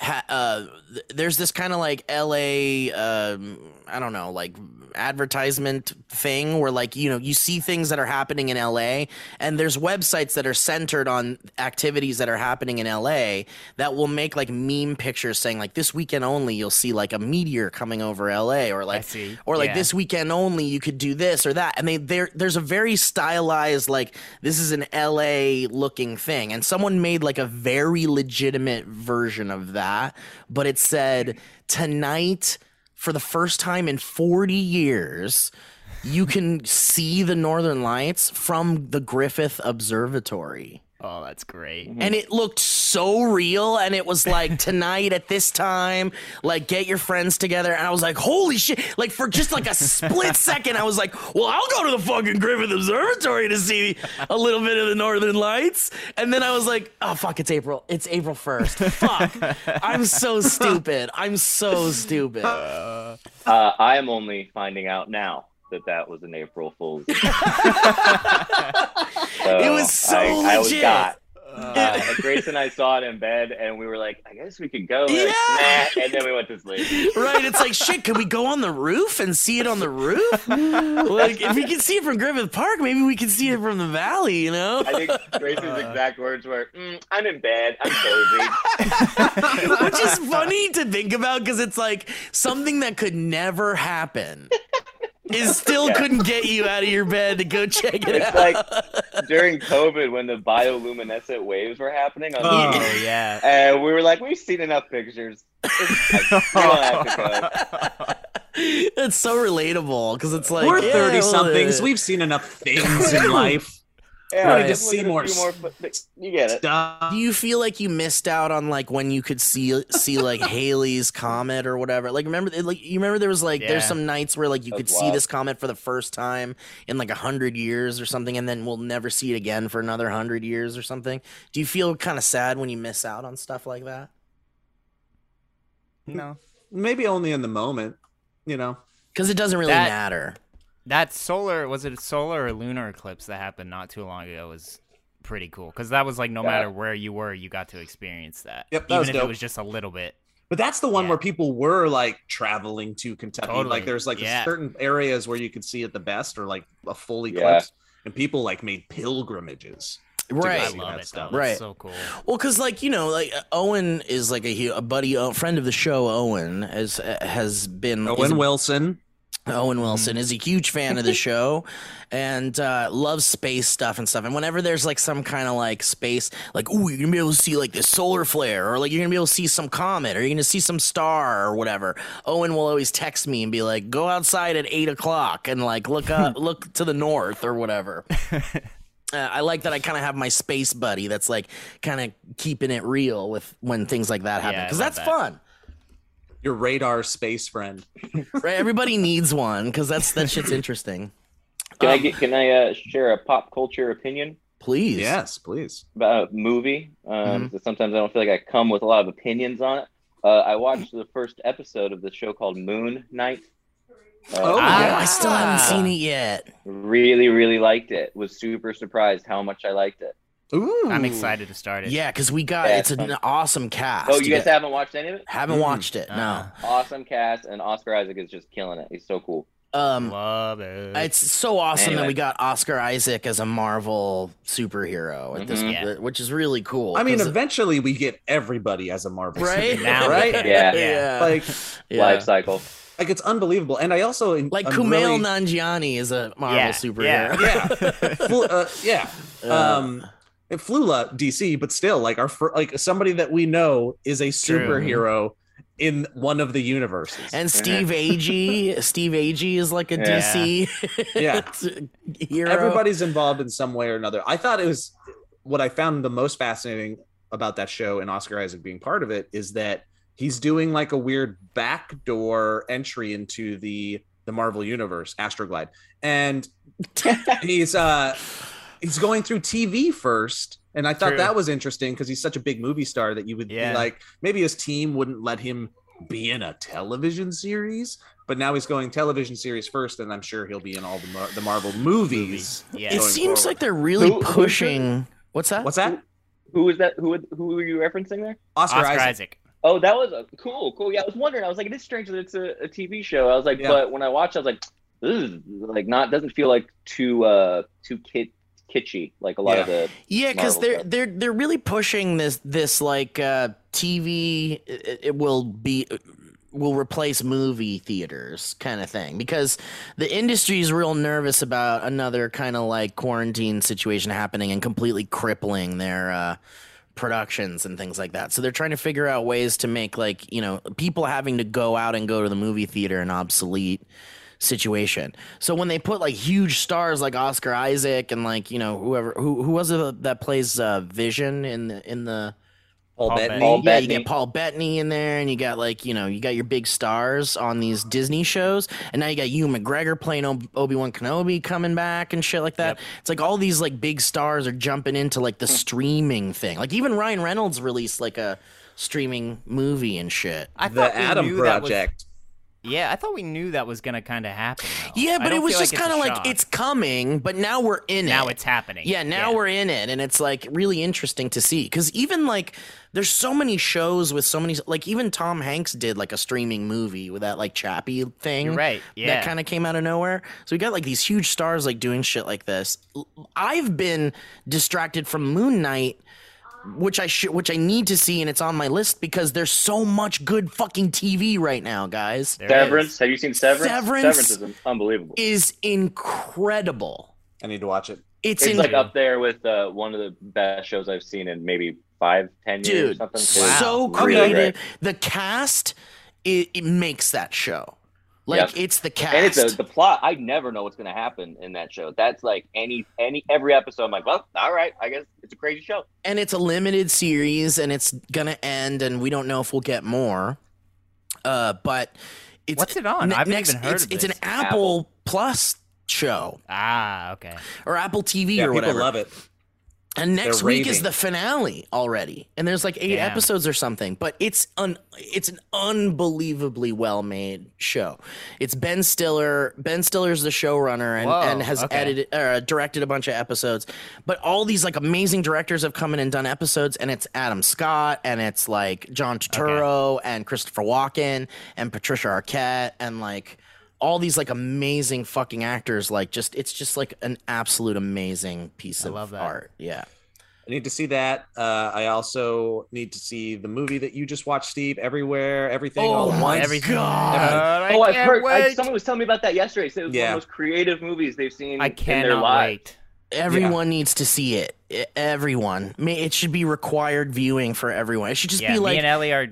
ha, uh th- there's this kind of like LA um I don't know like advertisement thing where like you know you see things that are happening in LA and there's websites that are centered on activities that are happening in LA that will make like meme pictures saying like this weekend only you'll see like a meteor coming over LA or like or like Yeah. this weekend only you could do this or that. And they there there's a very stylized like this is an LA looking thing. And someone made like a very legitimate version of that but it said tonight for the first time in 40 years you can see the northern lights from the Griffith Observatory Oh, that's great. and it looked so real and it was like tonight at this time like get your friends together and i was like holy shit! Like for just like a split second i was like well i'll go to the fucking griffith observatory to see a little bit of the northern lights. And then i was like oh fuck it's april. It's april 1st fuck. I'm so stupid. I'm so stupid. Uh, I am only finding out now that that was an April Fool's. it was so I, I was legit got. Uh, Grace and I saw it in bed, and we were like, "I guess we could go." We're like, Yeah. nah, and then we went to sleep. Right, it's like shit. Could we go on the roof and see it on the roof? like, if we can see it from Griffith Park, maybe we can see it from the valley. You know? I think Grace's exact words were, mm, "I'm in bed. I'm cozy." Which is funny to think about because it's like something that could never happen. Is still Yeah. couldn't get you out of your bed to go check it It's out. like during COVID when the bioluminescent waves were happening on Oh, TV, yeah. and we were like, "We've seen enough pictures. It's like, we don't have to go." it's so relatable because it's like We're 30 well, somethings. uh, We've seen enough things in life. Yeah, Wanted to just see look at a more few more. fo- You get it. stuff. Do you feel like you missed out on like when you could see see like Halley's comet or whatever? Like remember like you remember there was like there's some nights where like you That's could see this comet for the first time in like a hundred years or something, and then we'll never see it again for another hundred years or something. Do you feel kind of sad when you miss out on stuff like that? Hmm. No. Maybe only in the moment, you know. Because it doesn't really That- matter. That solar was it a solar or lunar eclipse that happened not too long ago was pretty cool because that was like no Yeah. matter where you were, you got to experience that. Yep, that even was if dope. it was just a little bit. But that's the one Yeah. where people were like traveling to Kentucky. Totally. Like there's like Yeah. certain areas where you could see it the best or like a full Yeah. eclipse. And people like made pilgrimages. Right. I love that it stuff. though. Right. It's so cool. Well, because like you know, like uh, Owen is like a, a buddy, a friend of the show. Owen has uh, has been Owen a- Wilson. Owen Wilson Mm-hmm. is a huge fan of the show and uh, loves space stuff and stuff. And whenever there's like some kind of like space, like, ooh, you're gonna be able to see like this solar flare, or like you're gonna be able to see some comet, or you're gonna see some star or whatever. Owen will always text me and be like, go outside at eight o'clock and like look up, look to the north or whatever. Uh, I like that I kind of have my space buddy that's like kind of keeping it real with when things like that happen because love that's that. fun. Your radar space friend. Right? Everybody needs one because that's that shit's interesting. Can I Um, get? Can I uh, share a pop culture opinion Please. Yes, please. about a movie? Um, Mm-hmm. 'cause Sometimes I don't feel like I come with a lot of opinions on it. Uh, I watched the first episode of the show called Moon Knight. Uh, Oh, Oh, yeah. I still haven't seen it yet. Really, really liked it. Was super surprised how much I liked it. Ooh. I'm excited to start it. Yeah, because we got Yeah, it's it's an awesome cast. Oh, you guys get- haven't watched any of it? haven't Mm. watched it? Uh, Awesome cast, and Oscar Isaac is just killing it. He's so cool. Um, Love it. it's so awesome that we got Oscar Isaac as a Marvel superhero at this, Mhm. Yeah. which is really cool. I mean, eventually we get everybody as a Marvel right? superhero, Now right? Yeah. Yeah. Like, yeah. Life cycle. like it's unbelievable. And I also like I'm Kumail really- Nanjiani is a Marvel Yeah, superhero. yeah, Flu- uh, yeah. Uh, Um, and Flula DC, but still, like our fir- like somebody that we know is a True. superhero in one of the universes. And Steve Agee, Steve Agee is like a Yeah. DC Yeah. hero. everybody's involved in some way or another. I thought it was what I found the most fascinating about that show and Oscar Isaac being part of it is that he's doing like a weird backdoor entry into the the Marvel universe, Astroglide. And he's uh he's going through TV first. And I thought True. that was interesting because he's such a big movie star that you would Yeah. be like, maybe his team wouldn't let him be in a television series, but now he's going television series first, and I'm sure he'll be in all the Mar- the Marvel movies. Yeah. It seems forward. like they're really Who- who's pushing. What's that? What's that? Who was that? Who who were you referencing there? Oscar, Oscar Isaac. Isaac. Oh, that was a, cool, cool. Yeah, I was wondering. I was like, it is strange that it's a, a TV show. I was like, Yeah. but when I watched, I was like, this is like not doesn't feel like too uh too kid kitschy like a lot of the Yeah, because they're stuff. they're they're really pushing this this like uh, TV. It, it will be will replace movie theaters kind of thing because the industry is real nervous about another kind of like quarantine situation happening and completely crippling their uh, productions and things like that. So they're trying to figure out ways to make like you know people having to go out and go to the movie theater and obsolete situation. So when they put like huge stars like Oscar Isaac and like you know whoever who who was it that plays uh, Vision in the in the Paul, Paul Bettany. Paul yeah, you get Paul Bettany in there, and you got like you know you got your big stars on these Disney shows, and now you got Ewan McGregor playing Obi Wan Kenobi coming back and shit like that. It's like all these like big stars are jumping into like the streaming thing. Like even Ryan Reynolds released like a streaming movie and shit. I the thought we Adam knew that was- Project. Yeah, I thought we knew that was gonna kind of happen. Though. Yeah, but it was just a kind of like it's coming, but now we're in it. now it's happening. Yeah, now we're in it, and it's like really interesting to see because even like there's so many shows with so many like even Tom Hanks did like a streaming movie with that like Chappie thing. You're right, yeah. that kind of came out of nowhere. So we got like these huge stars like doing shit like this. I've been distracted from Moon Knight. Which I should, which I need to see, and it's on my list because there's so much good fucking TV right now, guys. Severance. Have you seen Severance? Severance is unbelievable. is incredible. I need to watch it. It's, It's in- like up there with uh, one of the best shows I've seen in maybe five, ten years dude so It's really creative great. the cast it, it makes that show like Yep. it's the cast And it's a, the plot. I never know what's going to happen in that show. That's like any any every episode. I'm like, well, all right. I guess it's a crazy show. and it's a limited series and it's gonna end and we don't know if we'll get more uh but it's What's it on? ne- I haven't next, even heard it's, of it's an this. apple, plus show Ah, okay. or apple tv Yeah, or whatever. people whatever love it. And next week is the finale already, and there's like eight Damn. episodes or something. But it's un, it's an unbelievably well made show. It's Ben Stiller. Ben Stiller's the showrunner and, Whoa, and has okay. edited uh, directed a bunch of episodes. But all these like amazing directors have come in and done episodes, and it's Adam Scott and it's like John Turturro and Christopher Walken and Patricia Arquette and like all these like amazing fucking actors. Like just it's just like an absolute amazing piece I of love that. art. Yeah. I need to see that. Uh, I also need to see the movie that you just watched, Steve. Everywhere, everything. all Oh at my once. Everything. God. oh, I've can't heard. I, someone was telling me about that yesterday. So it was one of the most creative movies they've seen I in their cannot lives. wait. Everyone needs to see it. Everyone. It should be required viewing for everyone. It should just Yeah, be me like and Ellie are.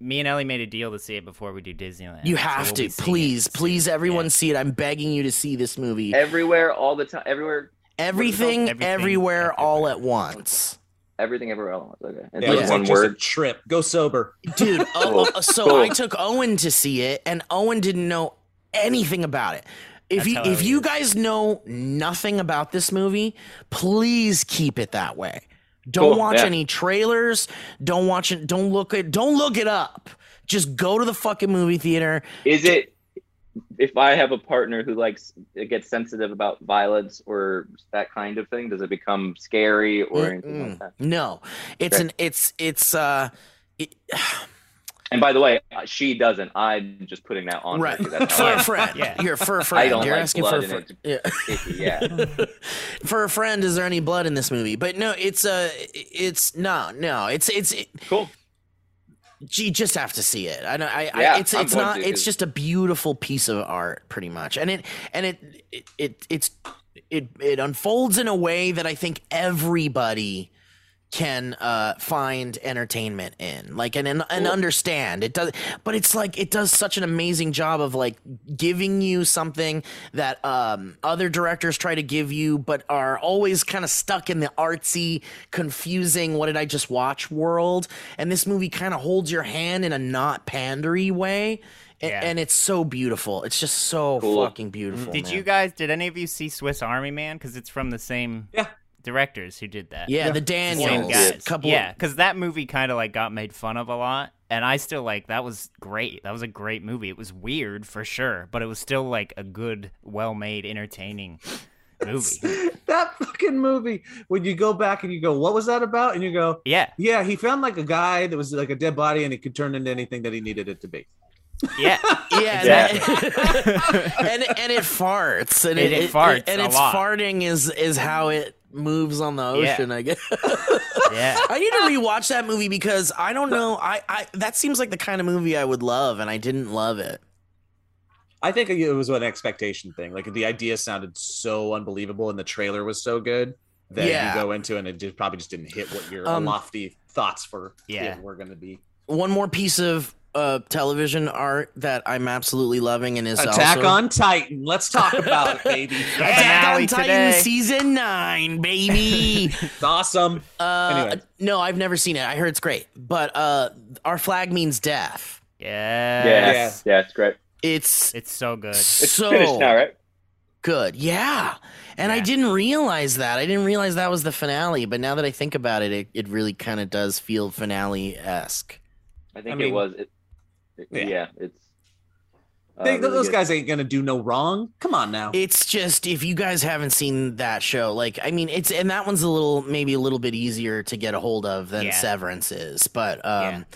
Me and Ellie made a deal to see it before we do Disneyland. you so have we'll to. be seeing it Please, soon. please, everyone Yeah. see it. I'm begging you to see this movie. Everywhere, all the time. Everywhere, Everything, Everything, everywhere, all at once. everything, everywhere. all at once. Okay. It's Yeah, like it's one like just a word. trip. Go sober. Dude, oh, Cool. oh, so Cool. I took Owen to see it, and Owen didn't know anything about it. If That's you if you guys know nothing about this movie, please keep it that way. Don't Cool, watch yeah. any trailers. Don't watch it. Don't look it. Don't look it up. Just go to the fucking movie theater. Is it? If I have a partner who likes it gets sensitive about violence or that kind of thing, does it become scary or anything like that? No, it's Okay. an it's it's uh it, And by the way, uh, she doesn't. I'm just putting that on. that's for a friend. Yeah. You're for a friend. I don't You're like asking for blood a in friend. Yeah. yeah. for a friend, is there any blood in this movie? But no, it's uh it's no no it's it's it, Cool. you just have to see it. I know. I, Yeah, I it's I'm it's not. to, It's just a beautiful piece of art, pretty much, and it and it it, it it's it it unfolds in a way that I think everybody can uh find entertainment in like and and, and Cool. understand it does but it's like it does such an amazing job of like giving you something that um other directors try to give you but are always kind of stuck in the artsy confusing what did i just watch world and this movie kind of holds your hand in a not pandery way and, Yeah. and it's so beautiful it's just so Cool. fucking beautiful Did man. you guys? Did any of you see Swiss Army Man? Because it's from the same Yeah. Directors who did that. yeah, the The same daniels guys. couple yeah, because that movie kind of like got made fun of a lot, and I still like that was great. That was a great movie. It was weird for sure, but it was still like a good, well-made, entertaining movie. that fucking movie. When you go back and you go, what was that about? And you go, Yeah, yeah, he found like a guy that was like a dead body and it could turn into anything that he needed it to be. yeah, Yeah, that- and and it farts, and And it, it farts and a its lot. farting is is how it moves on the Yeah. ocean. I guess. yeah. I need to rewatch that movie because I don't know. I, I that seems like the kind of movie I would love, and I didn't love it. I think it was an expectation thing. Like the idea sounded so unbelievable and the trailer was so good that Yeah. you go into and it just probably just didn't hit what your Um, lofty thoughts for Yeah. it were going to be. One more piece of uh, television art that I'm absolutely loving and is Attack also, on Titan. Let's talk about it, baby. Attack on Titan today. season nine, baby. It's awesome. uh, Anyway. no, I've never seen it. I heard it's great, but uh, our flag means death. Yeah. Yeah, yeah, it's great. It's It's so good. It's so finished now, right? good. Yeah. And I didn't realize that. I didn't realize that was the finale, but now that I think about it, it, it really kind of does feel finale esque. I think I mean, it was. It, it- yeah. yeah. it's Uh, They- really those good. guys ain't gonna do no wrong. Come on now. It's just if you guys haven't seen that show, like I mean, it's and that one's a little maybe a little bit easier to get a hold of than Yeah. Severance is, but um,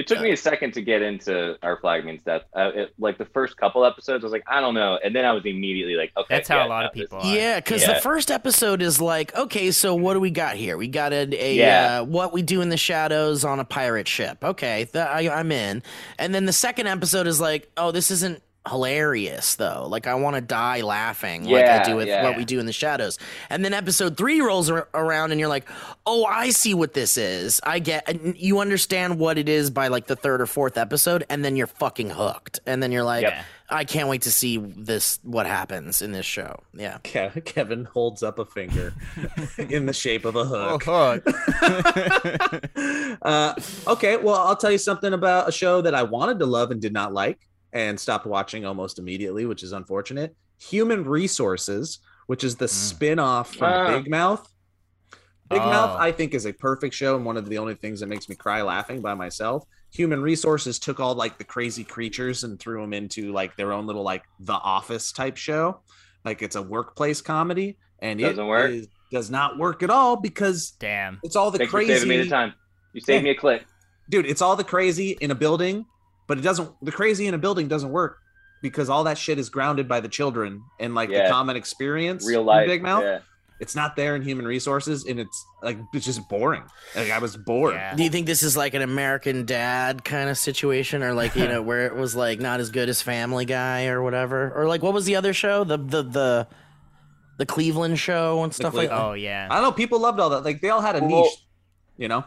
It took me a second to get into our flag means death. Uh, it, like the first couple episodes, I was like, I don't know, and then I was immediately like, okay, That's how yeah, a lot no, of this- people are. Yeah, because Yeah. the first episode is like, okay, so what do we got here? We got a, a Yeah. uh, what we do in the shadows on a pirate ship. Okay, th- I, I'm in. And then the second episode is like, oh, this isn't hilarious though. Like I want to die laughing, like I do with yeah. what we do in the shadows. And then episode three rolls ar- around, and you're like, oh, I see what this is. I get. and You understand what it is by like the third or fourth episode, and then you're fucking hooked. And then you're like. Yeah. I can't wait to see this. What happens in this show? Yeah. Ke- Kevin holds up a finger in the shape of a Oh, hook. hook. uh, okay, well, I'll tell you something about a show that I wanted to love and did not like and stopped watching almost immediately, which is unfortunate. Human Resources, which is the spin off from Ah. Big Mouth. Big Mouth, Oh. I think, is a perfect show and one of the only things that makes me cry laughing by myself. Human Resources took all like the crazy creatures and threw them into like their own little like The Office type show. Like it's a workplace comedy, and Doesn't it work? is- does not work at all because Damn. it's all the Thanks for crazy saving me the time. You saved Yeah. me a click. dude it's all the crazy in a building but it doesn't the crazy in a building doesn't work because all that shit is grounded by the children and like Yeah. the common experience Real life. big mouth Yeah. it's not there in human resources and it's like it's just boring like i was bored Yeah. Do you think this is like an American Dad kind of situation, or like you know where it was like not as good as Family Guy or whatever, or like what was the other show, the the the the Cleveland show and stuff like that? Oh yeah. i don't know people loved all that like they all had a Well- niche you know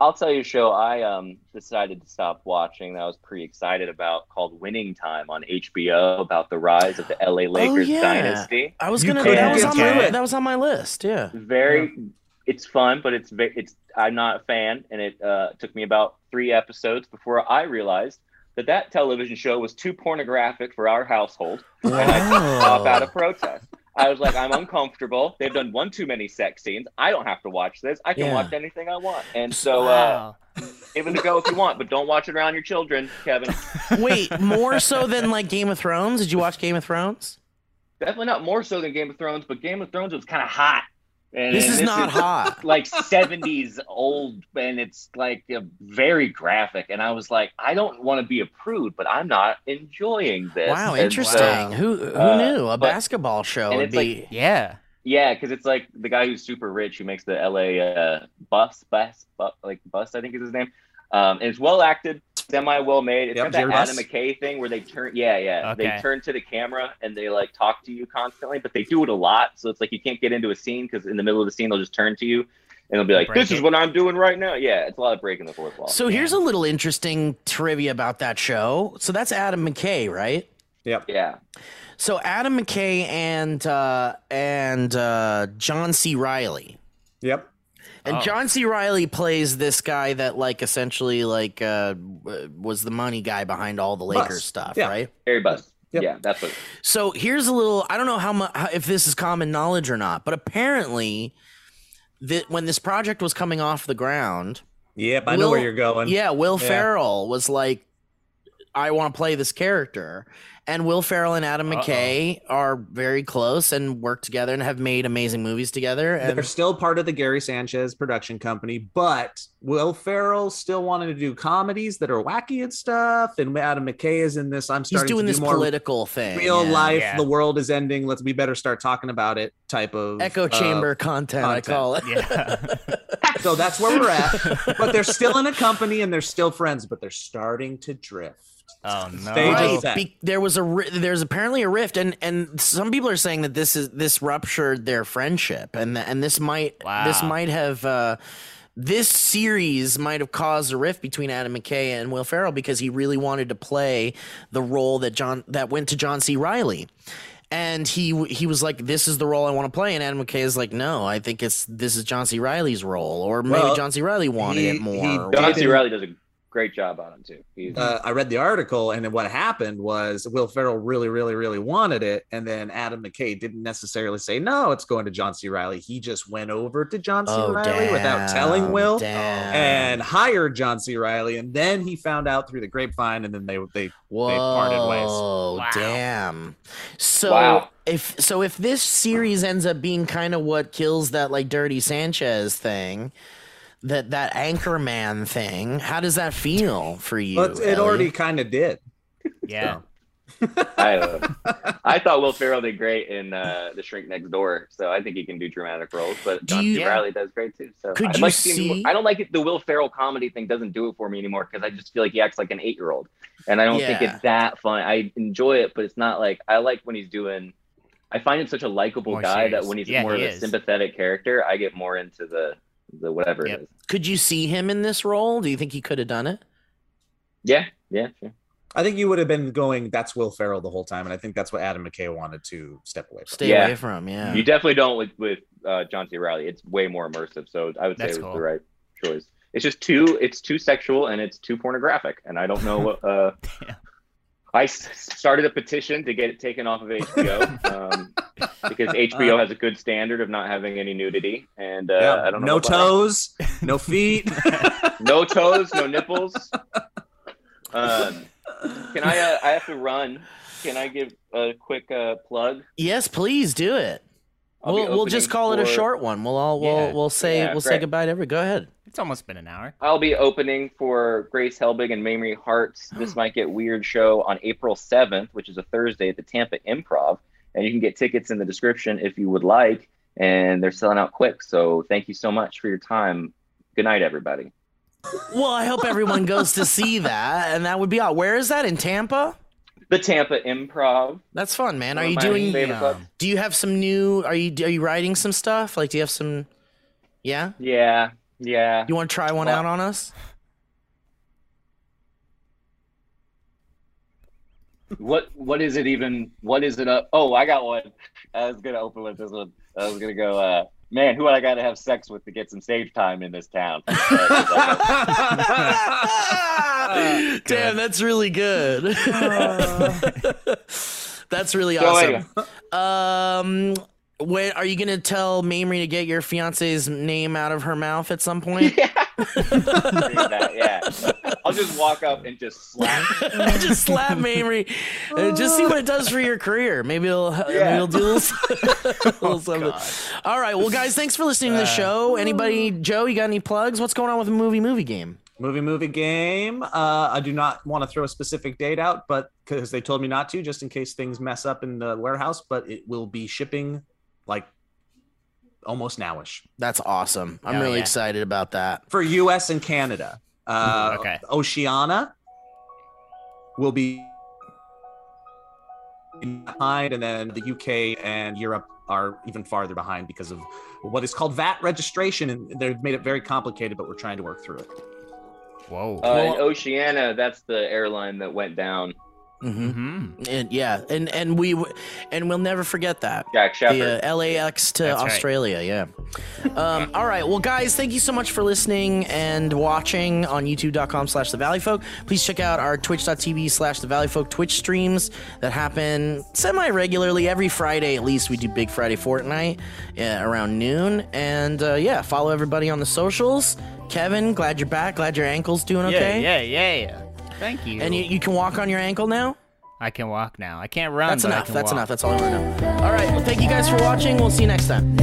I'll tell you a show I um decided to stop watching that I was pretty excited about called Winning Time on HBO about the rise of the LA Lakers Oh, yeah. dynasty. I was gonna. couldn't That was on my that was on my list. Yeah. Very it's fun, but it's it's I'm not a fan and it uh, took me about 3 episodes before I realized that that television show was too pornographic for our household. And I stopped out of protest. I was like, I'm uncomfortable. They've done one too many sex scenes. I don't have to watch this. I can Yeah. watch anything I want. And so, uh, wow. give it a go if you want, but don't watch it around your children, Kevin. Wait, more so than like Game of Thrones? Did you watch Game of Thrones? Definitely not more so than Game of Thrones, but Game of Thrones was kind of hot. And This is not hot. Like 70s old, and it's like very graphic. And I was like, I don't want to be a prude, but I'm not enjoying this. Wow, And interesting. so- Who who uh, knew a but- basketball show would be? like- Yeah. Yeah, because it's like the guy who's super rich who makes the LA uh, Buss, Buss, bu- like Buss, I think is his name. Um, and it's well acted, semi well made. It's Yep, got that Adam McKay thing where they turn, yeah, yeah, Okay. they turn to the camera and they like talk to you constantly, but they do it a lot, so it's like you can't get into a scene because in the middle of the scene they'll just turn to you and they'll be like, "This is what I'm doing right now." Yeah, it's a lot of breaking the fourth wall. So here's a little interesting trivia about that show. So that's Adam McKay, right? yep yeah, So Adam McKay and uh, and uh, John C. Reilly. yep And Oh. John C. Reilly plays this guy that like essentially like uh, was the money guy behind all the Lakers Buss. stuff, Yeah. right? Harry Buss. Yep. Yeah, that's what. So here's a little. I don't know how much if this is common knowledge or not, but apparently, that when this project was coming off the ground, yep i know where you're going yeah, Will Yeah. Ferrell was like, "I want to play this character," and Will Ferrell and Adam Uh-oh. McKay are very close and work together and have made amazing movies together. They're still part of the Gary Sanchez production company, but Will Ferrell still wanted to do comedies that are wacky and stuff. And Adam McKay is in this. I'm he's starting doing to this do more political thing, real yeah. life. Yeah. The world is ending. Let's we better start talking about it. Type of echo uh, chamber content, I call it. Yeah. so that's where we're at. but they're still in a company and they're still friends, but they're starting to drift. Oh no. Right. Be- there was a there's apparently a rift, and and some people are saying that this is this ruptured their friendship, and and this might this might have. Uh, this series might have caused a rift between Adam McKay and Will Ferrell because he really wanted to play the role that John that went to John C. Reilly, and he he was like, "This is the role I want to play," and Adam McKay is like, "No, I think it's this is John C. Reilly's role, or maybe Well, John C. Reilly wanted he- it more." he John C. Reilly does a great job on him too. He's uh, I read the article, and then what happened was Will Ferrell really, really, really wanted it, and then Adam McKay didn't necessarily say no, it's going to John C. Reilly. He just went over to John C. Oh, Riley without telling Will, damn. and hired John C. Reilly, and then he found out through the grapevine, and then they they they parted ways. Whoa, damn. So Wow. if so if this series ends up being kind of what kills that like Dirty Sanchez thing, that that Anchorman thing, how does that feel for you? But it Ellie? already kind of did. Yeah. I, uh, I thought Will Ferrell did great in uh, The Shrink Next Door, so I think he can do dramatic roles. But Do John you- C. Riley does great too. So Could I'd you like see him- see- I don't like it. The Will Ferrell comedy thing doesn't do it for me anymore because I just feel like he acts like an eight year old, and I don't think it's that fun. I enjoy it, but it's not like I like when he's doing. I find him such a likable More guy serious. that when he's Yeah, more he of a is. sympathetic character, I get more into the the whatever it is. Could you see him in this role? Do you think he could have done it? Yeah, yeah, sure. I think you would have been going. That's Will Ferrell the whole time, and I think that's what Adam McKay wanted to step away from. Stay Yeah. away from, yeah. You definitely don't with with uh, John C. Reilly. It's way more immersive. So I would say That's it was cool. the right choice. It's just too it's too sexual and it's too pornographic, and I don't know what. Uh, I s- started a petition to get it taken off of HBO um, because HBO has a good standard of not having any nudity, and uh, Yeah, I don't know. no what behind- toes, no feet. no toes, no nipples. Um, can I? Uh, I have to run. Can I give a quick uh, plug? Yes, please do it. I'll We'll, we'll just opening call it a short one. We'll all we'll Yeah. we'll say Yeah, we'll say goodbye to every. Go ahead. It's almost been an hour. I'll be opening for Grace Helbig and Mamrie Hart's This Might Get Weird show on April 7th, which is a Thursday at the Tampa Improv. And you can get tickets in the description if you would like. And they're selling out quick. So thank you so much for your time. Good night, everybody. Well, I hope everyone goes to see that, and that would be out. Where is that in Tampa? The Tampa Improv. That's fun, man. Are you doing? Do you have some new? Are you are you writing some stuff? Like, do you have some? Yeah. Yeah. Yeah. You want to try one Well- out on us? What What is it even? What is it up? Oh, I got one. I was going to open with this one. I was going to go, uh, man, who I got to have sex with to get some stage time in this town? Uh, Damn, that's really good. that's really So awesome. Um, wait, are you gonna tell Mamrie to get your fiance's name out of her mouth at some point? that, yeah. I'll just walk up and just slap. just slap Mamrie. and just see what it does for your career. Maybe it'll, maybe Yeah. it'll do a little, a little oh, something. All right, well, guys, thanks for listening to the uh, show. Anybody, Joe, you got any plugs? What's going on with the movie movie game? Movie movie game. Uh, I do not want to throw a specific date out, but because they told me not to, just in case things mess up in the warehouse. But it will be shipping like almost nowish That's awesome. I'm really yeah. excited about that. for U.S. and Canada. Uh, okay. Oceania will be behind, and then the UK and Europe are even farther behind because of what is called VAT registration, and they've made it very complicated. But we're trying to work through it. Whoa. Uh, in Oceania, that's the airline that went down. Mm-hmm. And yeah, and and we and we'll never forget that. Jack Shephard. The uh, LAX to That's right. Australia, yeah. Um, all right, well, guys, thank you so much for listening and watching on YouTube.com slash The Valleyfolk. Please check out our Twitch.tv slash The Valleyfolk Twitch streams that happen semi regularly every Friday. At least we do Big Friday Fortnite uh, around noon, and uh, yeah, follow everybody on the socials. Kevin, glad you're back. Glad your ankle's doing okay. Yeah, yeah, yeah. Thank you. And you, you can walk on your ankle now. I can walk now. I can't run. That's but I enough. can That's walk. enough. That's all I want to know. All right. Well, thank you guys for watching. We'll see you next time.